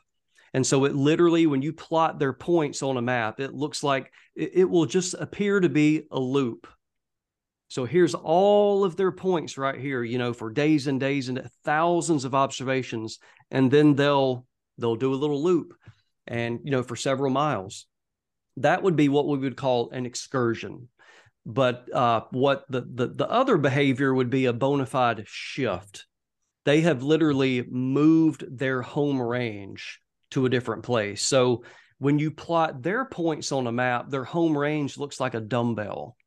And so it literally, when you plot their points on a map, it looks like it, it will just appear to be a loop. So here's all of their points right here, you know, for days and days and thousands of observations. And then they'll they'll do a little loop and you know for several miles. That would be what we would call an excursion. But uh, what the, the the other behavior would be a bona fide shift. They have literally moved their home range to a different place. So when you plot their points on a map, their home range looks like a dumbbell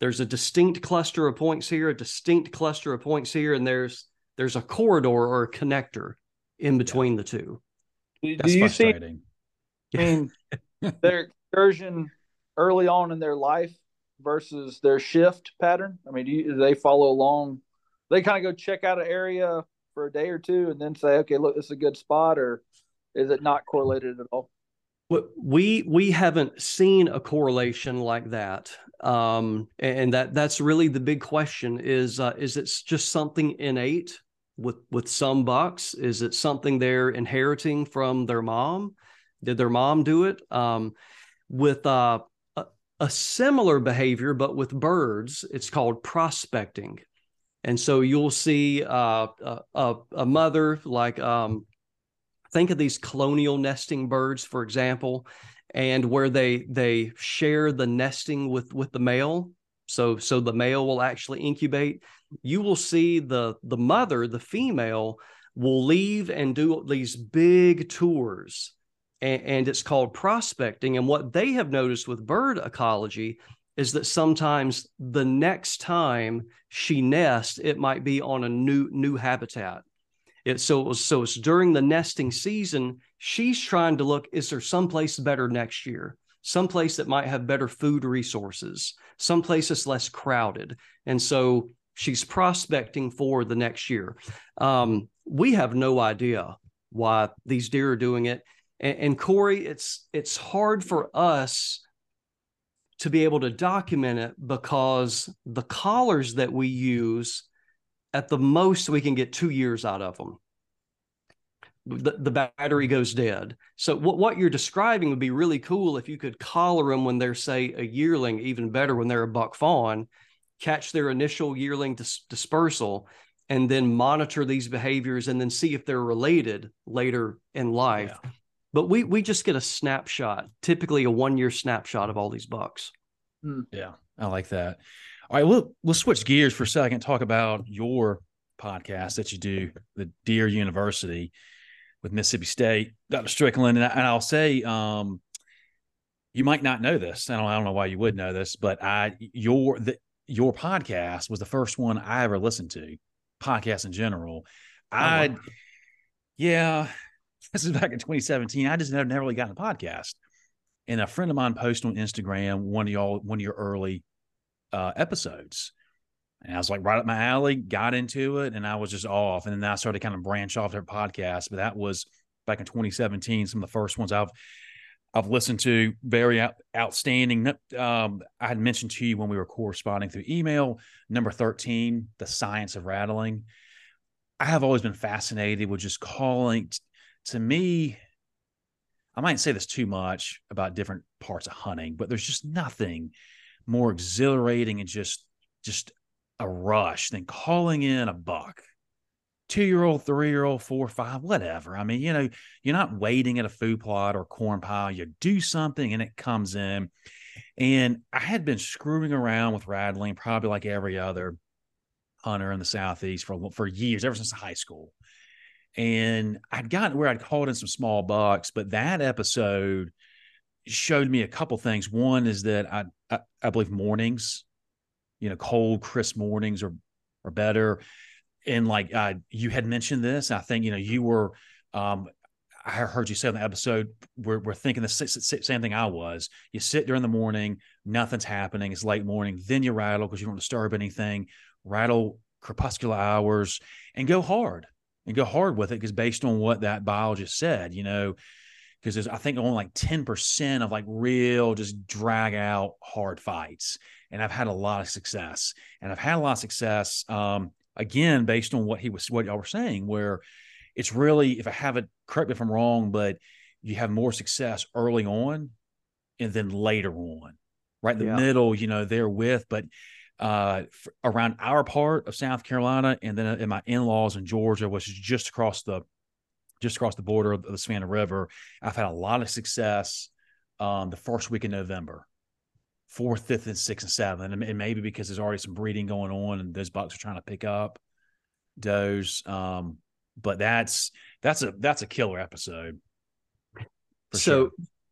there's a distinct cluster of points here, a distinct cluster of points here, and there's there's a corridor or a connector in between yeah. the two. Do, do you see? I mean, their excursion early on in their life versus their shift pattern. I mean, do, you, do they follow along? They kind of go check out an area for a day or two and then say, "Okay, look, this is a good spot," or is it not correlated at all? We we haven't seen a correlation like that um, and that that's really the big question is uh, is it's just something innate with with some bucks? Is it something they're inheriting from their mom? Did their mom do it? Um, with uh, a, a similar behavior but with birds it's called prospecting. And so you'll see uh, a, a, mother like um, think of these colonial nesting birds, for example, and where they they share the nesting with with the male. So so the male will actually incubate. You will see the the mother, the female, will leave and do these big tours. And, and it's called prospecting. And what they have noticed with bird ecology is that sometimes the next time she nests, it might be on a new new habitat. It, so it was, so it's during the nesting season. She's trying to look: is there someplace better next year? Someplace that might have better food resources, someplace that's less crowded, and so she's prospecting for the next year. Um, we have no idea why these deer are doing it, and, and Corey, it's it's hard for us to be able to document it because the collars that we use at the most we can get two years out of them the, the battery goes dead. So what, what you're describing would be really cool if you could collar them when they're say a yearling even better when they're a buck fawn catch their initial yearling dis- dispersal and then monitor these behaviors and then see if they're related later in life. Yeah. but we we just get a snapshot typically a one year snapshot of all these bucks. Hmm. yeah i like that all right, we'll we'll switch gears for a second. Talk about your podcast that you do, the Deer University with Mississippi State, Dr. Strickland, and, I, will say, um, you might not know this. I don't, I don't know why you would know this, but I your the, your podcast was the first one I ever listened to. Podcast in general, oh, I, wow. yeah, this is back in 2017. I just never, never really got a podcast, and a friend of mine posted on Instagram one of y'all one of your early uh, episodes. And I was like right up my alley, got into it, and I was just off. And then I started kind of branch off their podcast. But that was back in 2017, some of the first ones I've I've listened to. Very out, outstanding. Um, I had mentioned to you when we were corresponding through email, number 13, the science of rattling. I have always been fascinated with just calling to me. I might say this too much about different parts of hunting, but there's just nothing more exhilarating and just just a rush than calling in a buck two year old, three year old, four, five, whatever. I mean, you know, you're not waiting at a food plot or corn pile. You do something and it comes in. And I had been screwing around with rattling, probably like every other hunter in the southeast for for years, ever since high school. And I'd gotten where I'd called in some small bucks, but that episode showed me a couple things. One is that I, I, I believe mornings, you know, cold, crisp mornings are are better. And like uh, you had mentioned this, I think you know you were. Um, I heard you say on the episode, we're, we're thinking the same thing I was. You sit during the morning, nothing's happening. It's late morning. Then you rattle because you don't disturb anything. Rattle crepuscular hours and go hard and go hard with it because based on what that biologist said, you know, because there's I think only like 10% of like real just drag out hard fights. And I've had a lot of success. And I've had a lot of success um, again based on what he was what y'all were saying, where it's really, if I have it, correct me if I'm wrong, but you have more success early on and then later on. Right in the yeah. middle, you know, they're with, but uh, around our part of South Carolina, and then in my in-laws in Georgia, which is just across the just across the border of the Savannah River. I've had a lot of success um, the first week in November, fourth, fifth, and sixth and seventh. and, and, maybe because there's already some breeding going on, and those bucks are trying to pick up does. Um, but that's that's a that's a killer episode. So. Sure.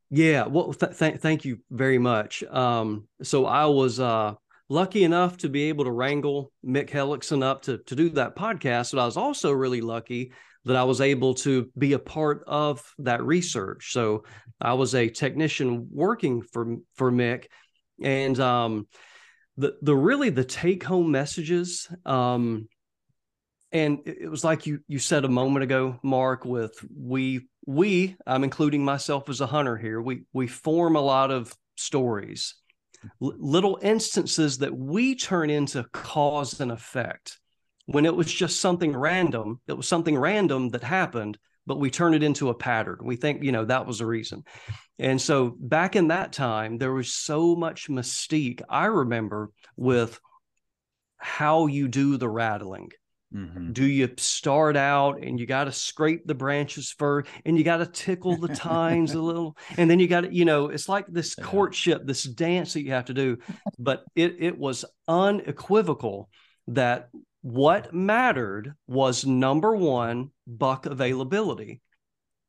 Yeah, well, th- th- thank you very much. Um, so I was uh, lucky enough to be able to wrangle Mick Hellickson up to to do that podcast, but I was also really lucky that I was able to be a part of that research. So I was a technician working for for Mick, and um, the the really the take home messages. Um, and it was like you you said a moment ago, Mark. With we we I'm including myself as a hunter here. We we form a lot of stories, L- little instances that we turn into cause and effect when it was just something random. It was something random that happened, but we turn it into a pattern. We think, you know, that was the reason. And so back in that time, there was so much mystique. I remember with how you do the rattling. Mm-hmm. Do you start out and you got to scrape the branches first and you got to tickle the tines a little and then you got to, you know, it's like this courtship, this dance that you have to do. But it it was unequivocal that what mattered was number one, buck availability.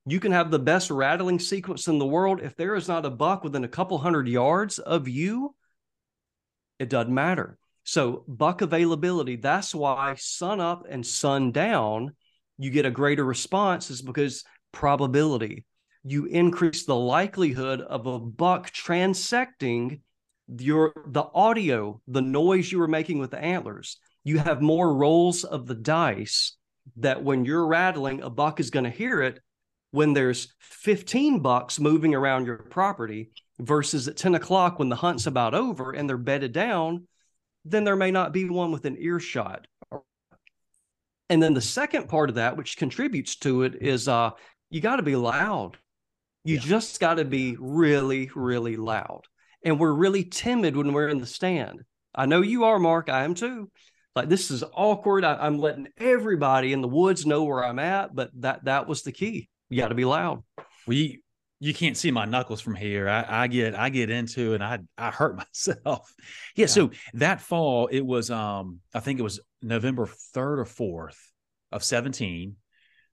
You can have the best rattling sequence in the world. If there is not a buck within a couple hundred yards of you, it doesn't matter. So buck availability, that's why sun up and sun down, you get a greater response is because probability. You increase the likelihood of a buck transecting your the audio, the noise you were making with the antlers. You have more rolls of the dice that when you're rattling, a buck is going to hear it when there's 15 bucks moving around your property versus at 10 o'clock when the hunt's about over and they're bedded down then there may not be one within earshot. And then the second part of that, which contributes to it, is uh, you got to be loud. You yeah. just got to be really, really loud. And we're really timid when we're in the stand. I know you are, Mark. I am too. Like this is awkward. I, I'm letting everybody in the woods know where I'm at, but that that was the key. You got to be loud. We you can't see my knuckles from here. I, I get I get into and I I hurt myself. Yeah, yeah, So that fall, it was um I think it was November third or fourth of seventeen.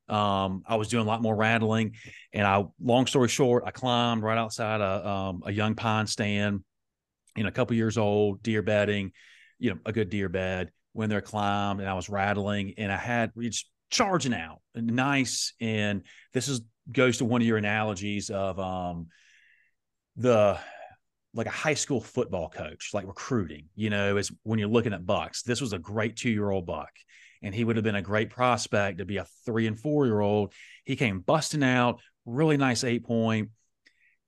Um, I was doing a lot more rattling, and I long story short, I climbed right outside a um, a young pine stand, you know, a couple years old, deer bedding, you know, a good deer bed. When they're climbed, and I was rattling, and I had just charging out, nice. And this is goes to one of your analogies of um, the like a high school football coach, like recruiting, you know, is when you're looking at bucks. This was a great two year old buck, and he would have been a great prospect to be a three and four year old. He came busting out, really nice eight point,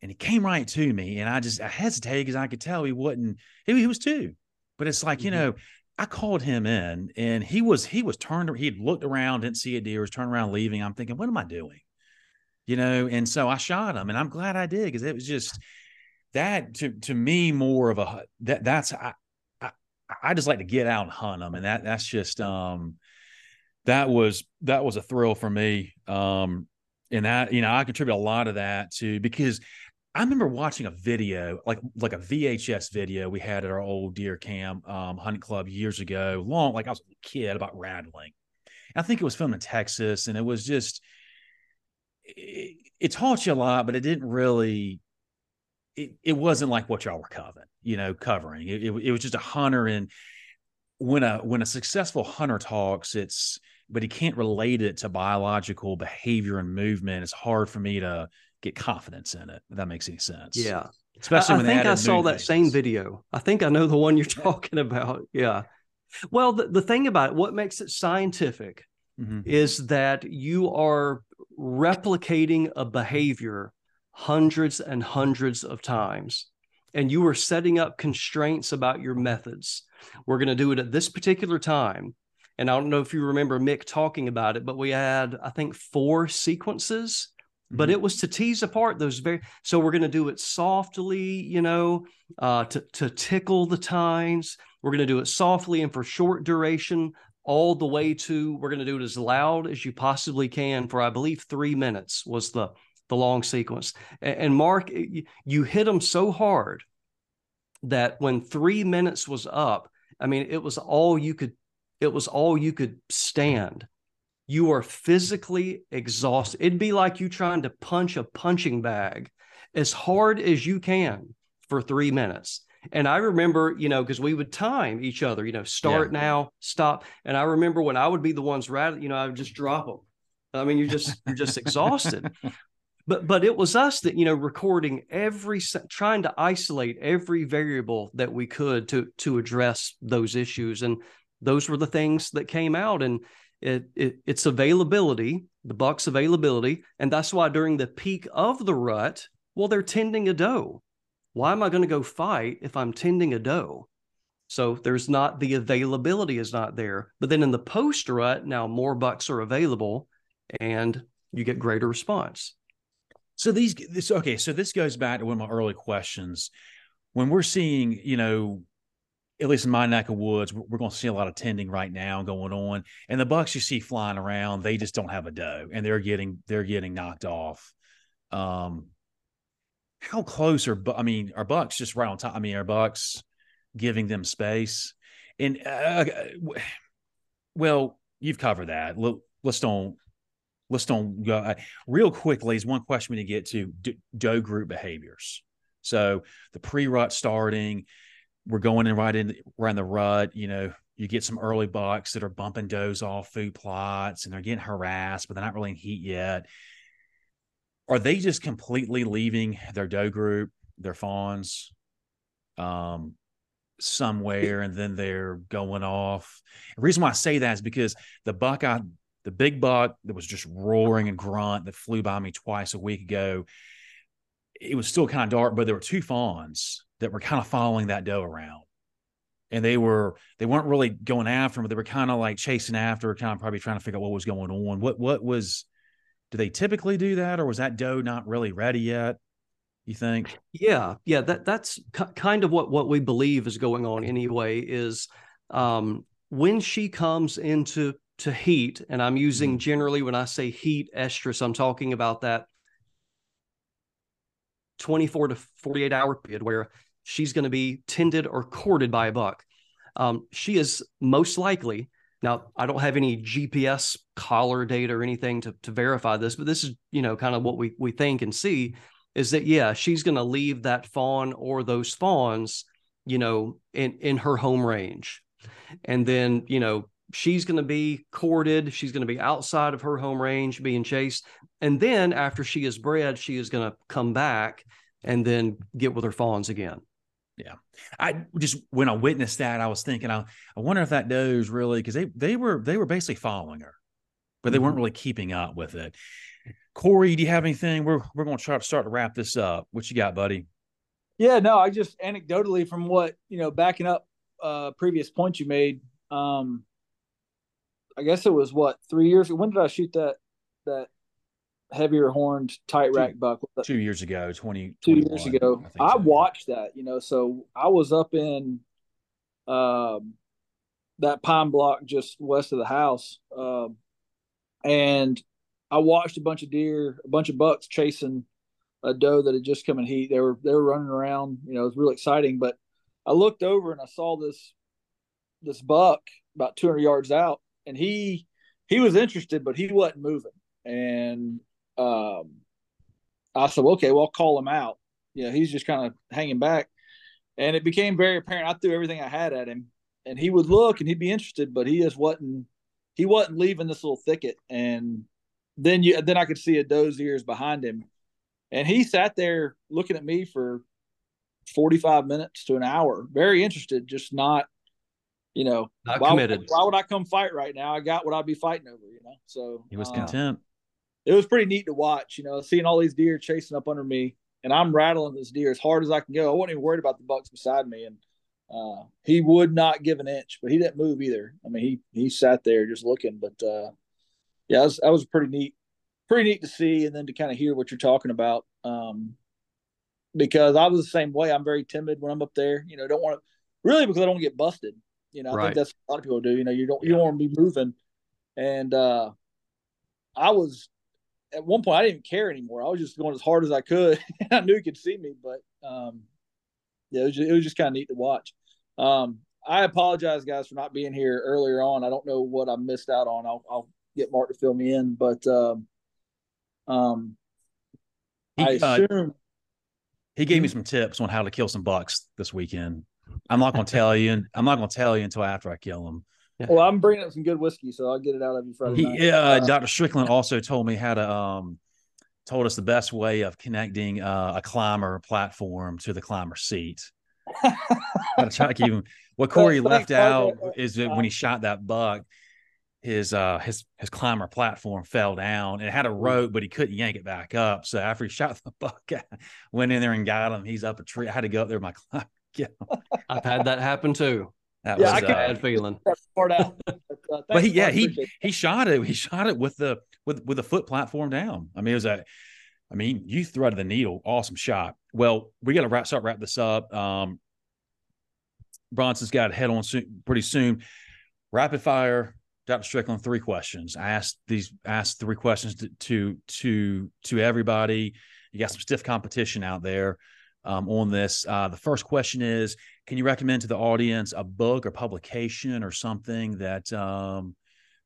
and he came right to me. And I just I hesitated because I could tell he wouldn't, he, he was two. But it's like, mm-hmm. you know, I called him in and he was he was turned he'd looked around, didn't see a deer, was turned around leaving. I'm thinking, what am I doing? you know, and so I shot him, and I'm glad I did because it was just that to to me more of a that that's I, I, I just like to get out and hunt them, and that that's just um that was that was a thrill for me um and that you know I contribute a lot of that to because I remember watching a video, like like a VHS video we had at our old deer camp um, hunting club years ago, long like I was a kid about rattling. I think it was filmed in Texas, and it was just it, it taught you a lot, but it didn't really. It, it wasn't like what y'all were covering, you know, covering. It, it, it was just a hunter, and when a when a successful hunter talks, it's but he can't relate it to biological behavior and movement. It's hard for me to get confidence in it. If that makes any sense. Yeah. Especially I, I think I saw that same video. I think I know the one you're talking about. Yeah. Well, the, the thing about it, what makes it scientific mm-hmm. is that you are replicating a behavior hundreds and hundreds of times and you are setting up constraints about your methods. We're going to do it at this particular time. And I don't know if you remember Mick talking about it, but we had, I think, four sequences. But it was to tease apart those very. So we're going to do it softly, you know, uh, to, to tickle the tines. We're going to do it softly and for short duration, all the way to we're going to do it as loud as you possibly can for I believe three minutes was the the long sequence. And, Mark, you hit them so hard that when three minutes was up, I mean, it was all you could. It was all you could stand. You are physically exhausted. It'd be like you trying to punch a punching bag as hard as you can for three minutes. And I remember, you know, because we would time each other, you know, start yeah. now, stop. And I remember when I would be the ones rattling, you know, I would just drop them. I mean, you're just you're just exhausted. But but it was us that you know recording every trying to isolate every variable that we could to to address those issues, and those were the things that came out. And it, it it's availability, the buck's availability, and that's why during the peak of the rut, well, they're tending a doe why am I going to go fight if I'm tending a doe? So there's not the availability is not there. But then in the post rut, now more bucks are available and you get greater response. So these this okay, so this goes back to one of my early questions. When we're seeing, you know, at least in my neck of woods, we're going to see a lot of tending right now going on. And the bucks you see flying around, they just don't have a doe, and they're getting they're getting knocked off. Um, how close are I mean, are bucks just right on top? I mean, are bucks giving them space? And uh, uh well, you've covered that. Let's don't let's don't go uh, real quickly. Is one question we need to get to doe group behaviors. So the pre rut starting we're going in right in right in the rut. You know, you get some early bucks that are bumping does off food plots and they're getting harassed, but they're not really in heat yet. Are they just completely leaving their doe group, their fawns, um, somewhere, and then they're going off? The reason why I say that is because the buck I the big buck that was just roaring and grunt that flew by me twice a week ago, it was still kind of dark, but there were two fawns that were kind of following that doe around. And they were they weren't really going after him, but they were kind of like chasing after, kind of probably trying to figure out what was going on. What what was do they typically do that, or was that doe not really ready yet? You think? Yeah, yeah. That that's kind of what what we believe is going on anyway. Is um, when she comes into to heat, and I'm using mm-hmm. generally when I say heat estrus, I'm talking about that 24 to 48 hour period where she's going to be tended or courted by a buck. Um, she is most likely now. I don't have any GPS collar data or anything to to verify this, but this is you know kind of what we we think and see is that yeah she's going to leave that fawn or those fawns you know in in her home range, and then you know she's going to be courted. She's going to be outside of her home range being chased. And then after she is bred, she is going to come back and then get with her fawns again. Yeah. I just when I witnessed that, I was thinking, I, I wonder if that does really because they they were they were basically following her, but they mm-hmm. weren't really keeping up with it. Corey, do you have anything? We're we're going to try to start to wrap this up. What you got, buddy? Yeah, no, I just anecdotally from what you know, backing up uh previous points you made. Um, I guess it was what three years. When did I shoot that that heavier horned tight rack two, buck. Two years ago, 20, two years ago. I, I so. watched that, you know, so I was up in um, that pine block just west of the house. Um, and I watched a bunch of deer, a bunch of bucks chasing a doe that had just come in heat. They were, they were running around, you know, it was really exciting, but I looked over and I saw this, this buck about 200 yards out and he, he was interested, but he wasn't moving. And um, I said, well, okay, well, I'll call him out. You know, he's just kind of hanging back. And it became very apparent. I threw everything I had at him, and he would look and he'd be interested, but he just wasn't. He wasn't leaving this little thicket. And then you, then I could see a doe's ears behind him, and he sat there looking at me for forty-five minutes to an hour, very interested, just not, you know, not why, committed. Why would I come fight right now? I got what I'd be fighting over, you know. So he was uh, content it was pretty neat to watch, you know, seeing all these deer chasing up under me and I'm rattling this deer as hard as I can go. I wasn't even worried about the bucks beside me. And uh, he would not give an inch, but he didn't move either. I mean, he, he sat there just looking, but uh, yeah, that was, that was pretty neat, pretty neat to see. And then to kind of hear what you're talking about. Um, because I was the same way. I'm very timid when I'm up there, you know, don't want to really because I don't get busted. You know, I right. think that's a lot of people do. You know, you don't you don't want to be moving. And uh I was at one point I didn't care anymore. I was just going as hard as I could. I knew he could see me, but um, yeah, it was just, just kind of neat to watch. Um, I apologize, guys, for not being here earlier on. I don't know what I missed out on. I'll, I'll get Mark to fill me in, but um, um, he, I assume uh, he gave me some tips on how to kill some bucks this weekend. I'm not going to tell you, and I'm not going to tell you until after I kill them. Yeah. Well, I'm bringing up some good whiskey, so I'll get it out of you Friday night. Yeah, uh, Dr. Strickland also told me how to um told us the best way of connecting uh, a climber platform to the climber seat. Gotta try to keep him. What Corey left out is that when he shot that buck, his uh his his climber platform fell down. It had a rope, but he couldn't yank it back up. So after he shot the buck, I went in there and got him. He's up a tree. I had to go up there with my climber. I've had that happen too. That yeah, was a bad feeling. Part out. but, uh, but he, yeah, he he shot it. He shot it with the with with the foot platform down. I mean, it was a. I mean, you threaded the needle. Awesome shot. Well, we got to wrap start wrap this up. Um, Bronson's got to head on soon, pretty soon. Rapid fire, Dr. Strickland, three questions. I asked these asked three questions to to to, to everybody. You got some stiff competition out there um, on this. Uh, the first question is: Can you recommend to the audience a book or publication or something that um,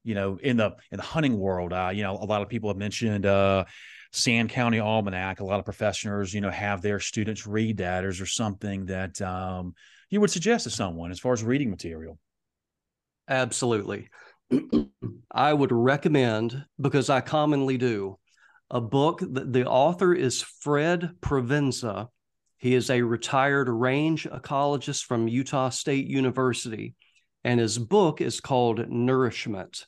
you know in the in the hunting world? Uh, you know, a lot of people have mentioned. Uh, Sand County Almanac. A lot of professionals, you know, have their students read that. Or something that um, you would suggest to someone as far as reading material? Absolutely. I would recommend, because I commonly do, a book. that the author is Fred Provenza. He is a retired range ecologist from Utah State University, and his book is called Nourishment.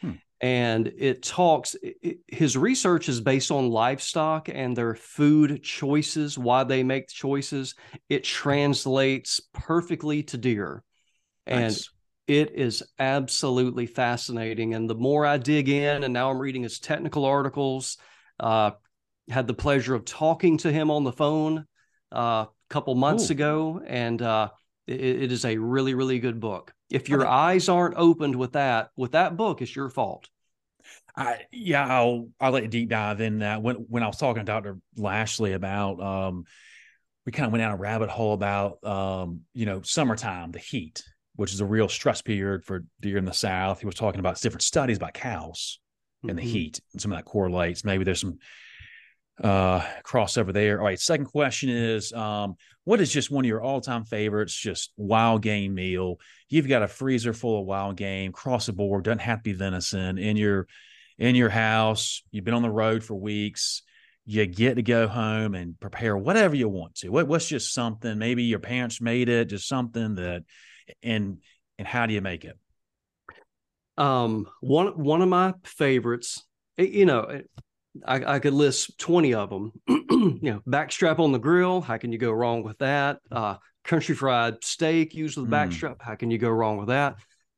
Hmm. And it talks, it, his research is based on livestock and their food choices, why they make choices. It translates perfectly to deer. Nice. And it is absolutely fascinating. And the more I dig in, and now I'm reading his technical articles, uh, had the pleasure of talking to him on the phone a couple months Ooh. ago, and uh, it, it is a really, really good book. If your okay. eyes aren't opened with that, with that book, it's your fault. I, yeah, I'll I'll let you deep dive in that. When when I was talking to Dr. Lashley about, um, we kind of went down a rabbit hole about, um, you know, summertime, the heat, which is a real stress period for deer in the South. He was talking about different studies about cows mm-hmm. and the heat, and some of that correlates. Maybe there's some uh crossover there. All right. Second question is um, what is just one of your all-time favorites, just wild game meal? You've got a freezer full of wild game, cross the board, doesn't have to be venison in your in your house. You've been on the road for weeks. You get to go home and prepare whatever you want to. What, what's just something? Maybe your parents made it, just something that and and how do you make it? Um, one one of my favorites, you know, I, I could list twenty of them. you know, backstrap on the grill. How can you go wrong with that? Uh, country fried steak used with mm. backstrap. How can you go wrong with that?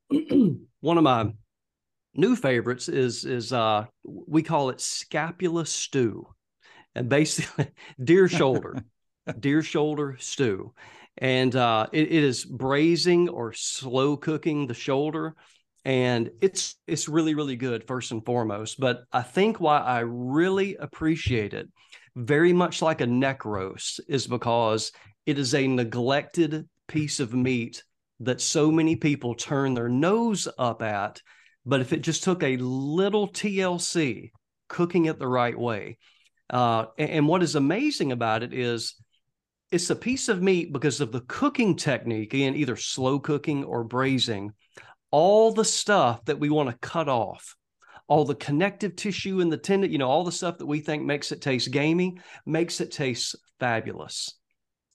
one of my new favorites is is uh we call it scapula stew, and basically deer shoulder, deer shoulder stew and uh, it, it is braising or slow cooking the shoulder and it's it's really really good first and foremost but i think why i really appreciate it very much like a neck roast is because it is a neglected piece of meat that so many people turn their nose up at but if it just took a little tlc cooking it the right way uh, and, and what is amazing about it is it's a piece of meat because of the cooking technique, in either slow cooking or braising. All the stuff that we want to cut off, all the connective tissue in the tendon, you know, all the stuff that we think makes it taste gamey, makes it taste fabulous.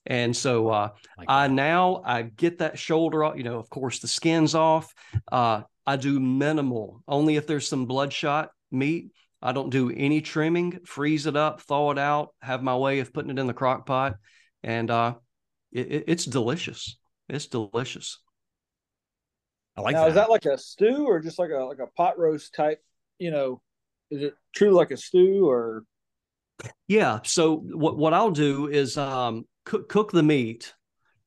And so uh, like I now I get that shoulder off, you know, of course the skin's off. Uh, I do minimal, only if there's some bloodshot meat. I don't do any trimming, freeze it up, thaw it out, have my way of putting it in the crock pot and uh, it, it's delicious. It's delicious. I like now, that. Is that like a stew or just like a like a pot roast type? You know, is it true like a stew or? Yeah. So what what I'll do is um, cook cook the meat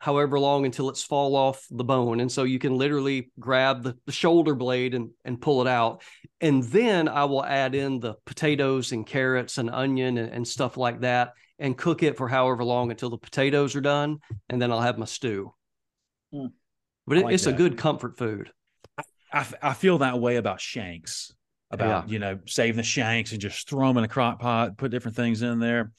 however long until it's fall off the bone and so you can literally grab the, the shoulder blade and, and pull it out and then i will add in the potatoes and carrots and onion and, and stuff like that and cook it for however long until the potatoes are done, and then I'll have my stew. Mm. But it, like it's that. a good comfort food. I, I feel that way about shanks, about yeah. you know saving the shanks and just throw them in a crock pot, put different things in there.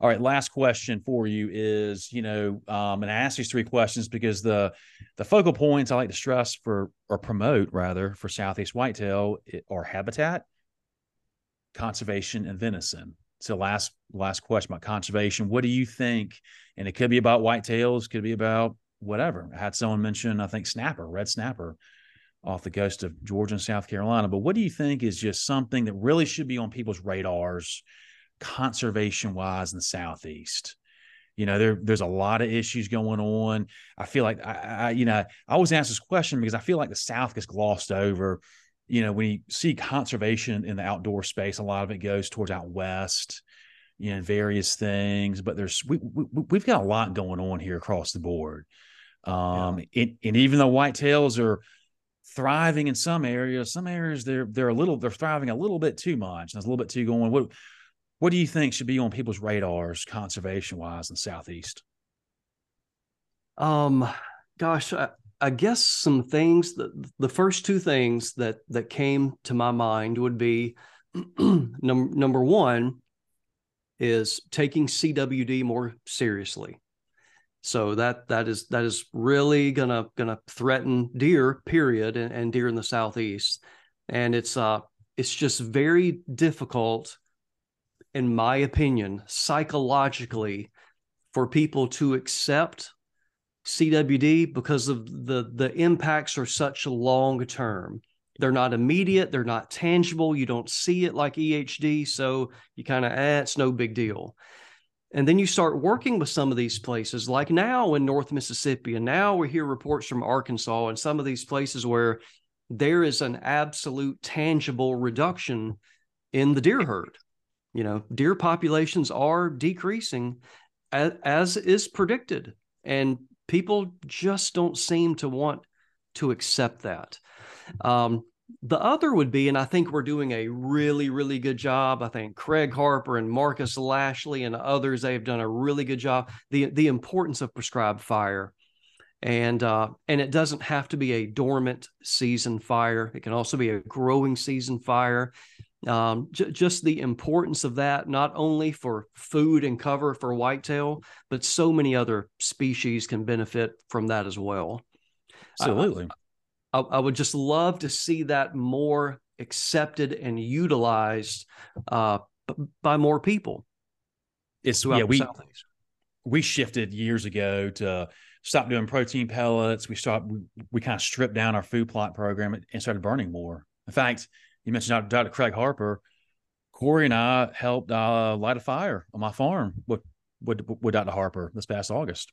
All right, last question for you is, you know, um, and I ask these three questions because the the focal points I like to stress for or promote rather for Southeast whitetail are habitat, conservation, and venison. So last last question about conservation. What do you think? And it could be about whitetails, could be about whatever. I had someone mention, I think snapper, red snapper off the coast of Georgia and South Carolina. But what do you think is just something that really should be on people's radars conservation wise in the southeast? You know, there there's a lot of issues going on. I feel like I, I you know, I always ask this question because I feel like the South gets glossed over you know, when you see conservation in the outdoor space, a lot of it goes towards out west, you know, various things. But there's we, we we've got a lot going on here across the board. Um, yeah. it, and even though whitetails are thriving in some areas, some areas they're they're a little they're thriving a little bit too much. There's a little bit too going. What what do you think should be on people's radars conservation wise in the southeast? Um, gosh, I, I guess some things that the first two things that that came to my mind would be number number one is taking CWD more seriously. So that that is that is really gonna gonna threaten deer, period, and, and deer in the southeast. And it's uh it's just very difficult, in my opinion, psychologically, for people to accept CWD because of the the impacts are such long term. They're not immediate, they're not tangible. You don't see it like EHD, so you kind of eh, it's no big deal. And then you start working with some of these places, like now in North Mississippi, and now we hear reports from Arkansas and some of these places where there is an absolute tangible reduction in the deer herd. You know, deer populations are decreasing as, as is predicted. And people just don't seem to want to accept that. Um, the other would be, and I think we're doing a really, really good job. I think Craig Harper and Marcus Lashley and others, they've done a really good job. The the importance of prescribed fire. And uh, and it doesn't have to be a dormant season fire. It can also be a growing season fire um, j- just the importance of that, not only for food and cover for whitetail, but so many other species can benefit from that as well. Absolutely. I, I, would just love to see that more accepted and utilized uh, by more people. It's yeah, we we shifted years ago to stop doing protein pellets. We stopped. We, we kind of stripped down our food plot program and started burning more. In fact, you mentioned Dr. Craig Harper. Corey and I helped uh, light a fire on my farm with, with, with Dr. Harper this past August.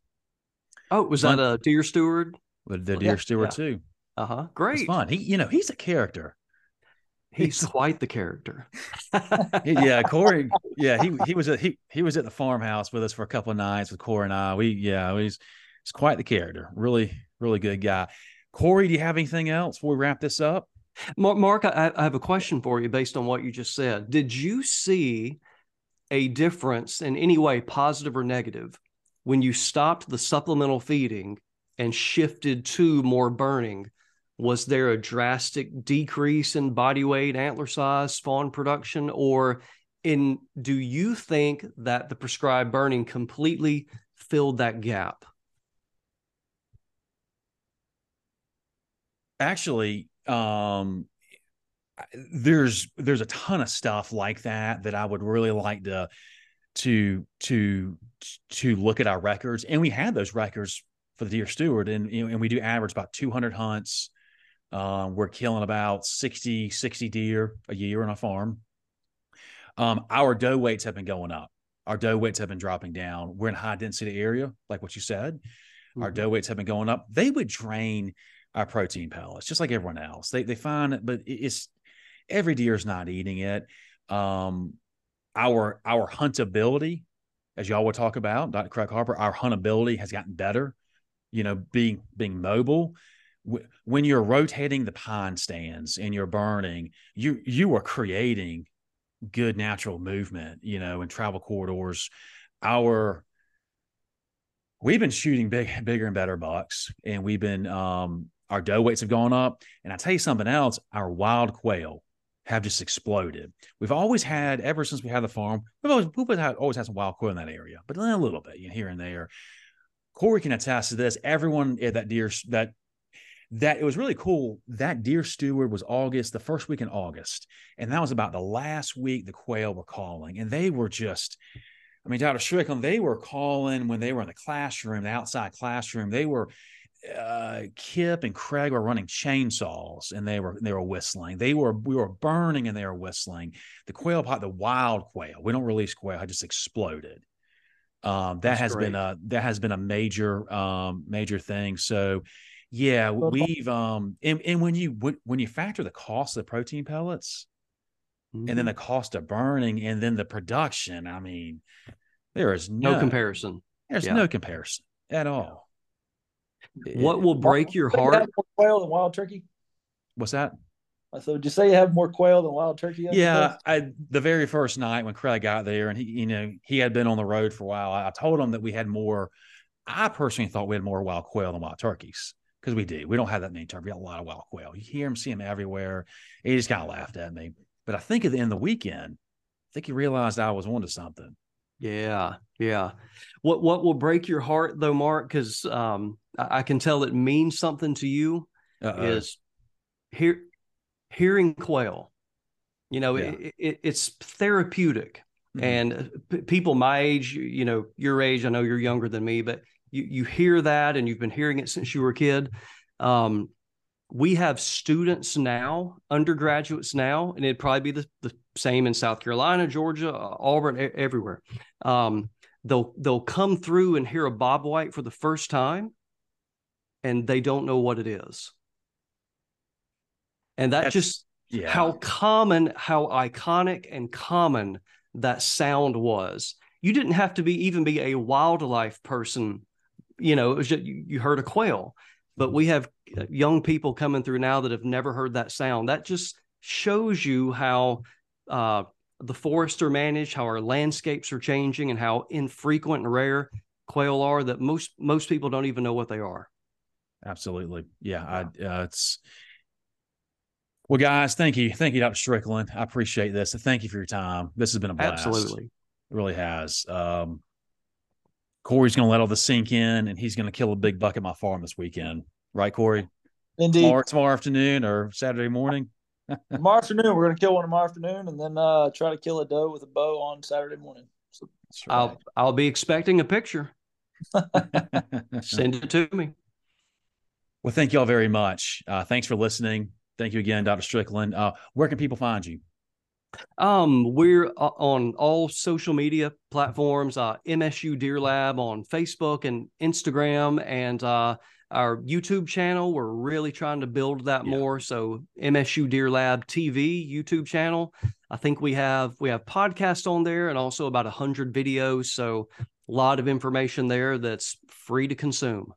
Oh, was fun. that a deer steward? With the deer yeah, steward yeah. too. Uh huh. Great. It's fun. He, you know, he's a character. He's quite the character. yeah, Corey. Yeah, he he was at he he was at the farmhouse with us for a couple of nights with Corey and I. We yeah, he's he's quite the character. Really, really good guy. Corey, do you have anything else before we wrap this up? Mark, I, I have a question for you based on what you just said. Did you see a difference in any way, positive or negative, when you stopped the supplemental feeding and shifted to more burning? Was there a drastic decrease in body weight, antler size, fawn production, or in do you think that the prescribed burning completely filled that gap? Actually, um there's there's a ton of stuff like that that I would really like to to to to look at our records and we had those records for the deer steward and you know, and we do average about 200 hunts um, we're killing about 60 60 deer a year on a farm um, our doe weights have been going up our doe weights have been dropping down we're in a high density area like what you said mm-hmm. our doe weights have been going up they would drain our protein pellets, just like everyone else. They they find it, but it's every deer is not eating it. Um, our our huntability, as y'all will talk about, Dr. Craig Harper, our huntability has gotten better. You know, being being mobile. When you're rotating the pine stands and you're burning, you you are creating good natural movement. You know, in travel corridors. Our we've been shooting big, bigger and better bucks, and we've been um, our doe weights have gone up. And I tell you something else, our wild quail have just exploded. We've always had, ever since we had the farm, we've always, we've had, always had some wild quail in that area, but a little bit you know, here and there. Corey can attest to this. Everyone at that deer, that that it was really cool. That deer steward was August, the first week in August. And that was about the last week the quail were calling. And they were just, I mean, Dr. Strickland, they were calling when they were in the classroom, the outside classroom. They were uh, Kip and Craig were running chainsaws and they were they were whistling. They were we were burning and they were whistling. The quail pot, the wild quail, we don't release quail, I just exploded. Um, that That's has great. been a that has been a major um, major thing. So yeah, we've um and, and when you when you factor the cost of the protein pellets mm-hmm. and then mm-hmm. the cost of burning and then the production, I mean, there is no, no comparison. There's yeah. no comparison at all. what will break your heart? quail than wild turkey. What's that? So did you say you have more quail than wild turkey? Yeah, I, the very first night when Craig got there, and he, you know, he had been on the road for a while. I told him that we had more. I personally thought we had more wild quail than wild turkeys because we do. We don't have that many turkeys. We got a lot of wild quail. You hear him, see him everywhere. He just kind of laughed at me. But I think at the end of the weekend, I think he realized I was onto something. Yeah, yeah. What what will break your heart though, Mark? Because um, I, I, can tell it means something to you. Uh-oh. Is hear hearing quail. You know, yeah. it, it, it's therapeutic. Mm-hmm. And p- people my age, you know, your age, I know you're younger than me, but you you hear that, and you've been hearing it since you were a kid. Um, we have students now, undergraduates now, and it'd probably be the, the same in South Carolina, Georgia, uh, Auburn, everywhere. Um, they'll they'll come through and hear a bob white for the first time, and they don't know what it is. And that That's, just yeah. how common, how iconic and common that sound was. You didn't have to be even be a wildlife person. You know, it was just you, you heard a quail but we have uh, young people coming through now that have never heard that sound. That just shows you how uh, the forests are managed, how our landscapes are changing, and how infrequent and rare quail are. That most most people don't even know what they are. Absolutely, yeah. I, uh, it's well, guys. Thank you, thank you, Dr. Strickland. I appreciate this. Thank you for your time. This has been a blast. Absolutely, it really has. Um, Corey's going to let all this sink in, and he's going to kill a big buck at my farm this weekend, right, Corey? Indeed. Tomorrow, tomorrow afternoon or Saturday morning. tomorrow afternoon, we're going to kill one tomorrow afternoon, and then uh, try to kill a doe with a bow on Saturday morning. So, right. I'll I'll be expecting a picture. Send it to me. Well, thank you all very much. Uh, thanks for listening. Thank you again, Dr. Strickland. Uh, where can people find you? Um, we're uh, on all social media platforms, uh, MSU Deer Lab on Facebook and Instagram, and uh, our YouTube channel. We're really trying to build that yeah. more. So MSU Deer Lab TV YouTube channel. I think we have we have podcasts on there and also about a hundred videos. So a lot of information there that's free to consume.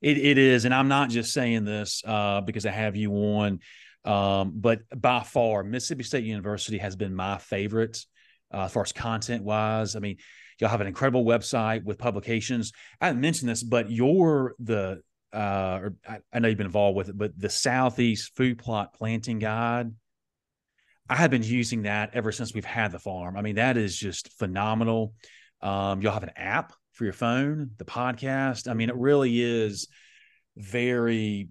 It, it is, and I'm not just saying this uh, because I have you on. Um, but by far, Mississippi State University has been my favorite uh, as far as content wise. I mean, y'all have an incredible website with publications. I didn't mention this, but you're the uh, or I, I, know you've been involved with it, but the Southeast Food Plot Planting Guide. I have been using that ever since we've had the farm. I mean, that is just phenomenal. Um, you'll have an app for your phone, the podcast. I mean, it really is very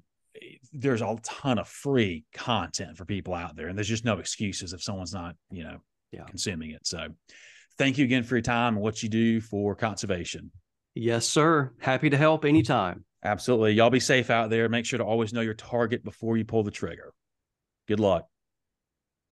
there's a ton of free content for people out there and there's just no excuses if someone's not you know yeah. consuming it. So thank you again for your time and what you do for conservation. Yes sir. Happy to help anytime. Absolutely. Y'all be safe out there. Make sure to always know your target before you pull the trigger. Good luck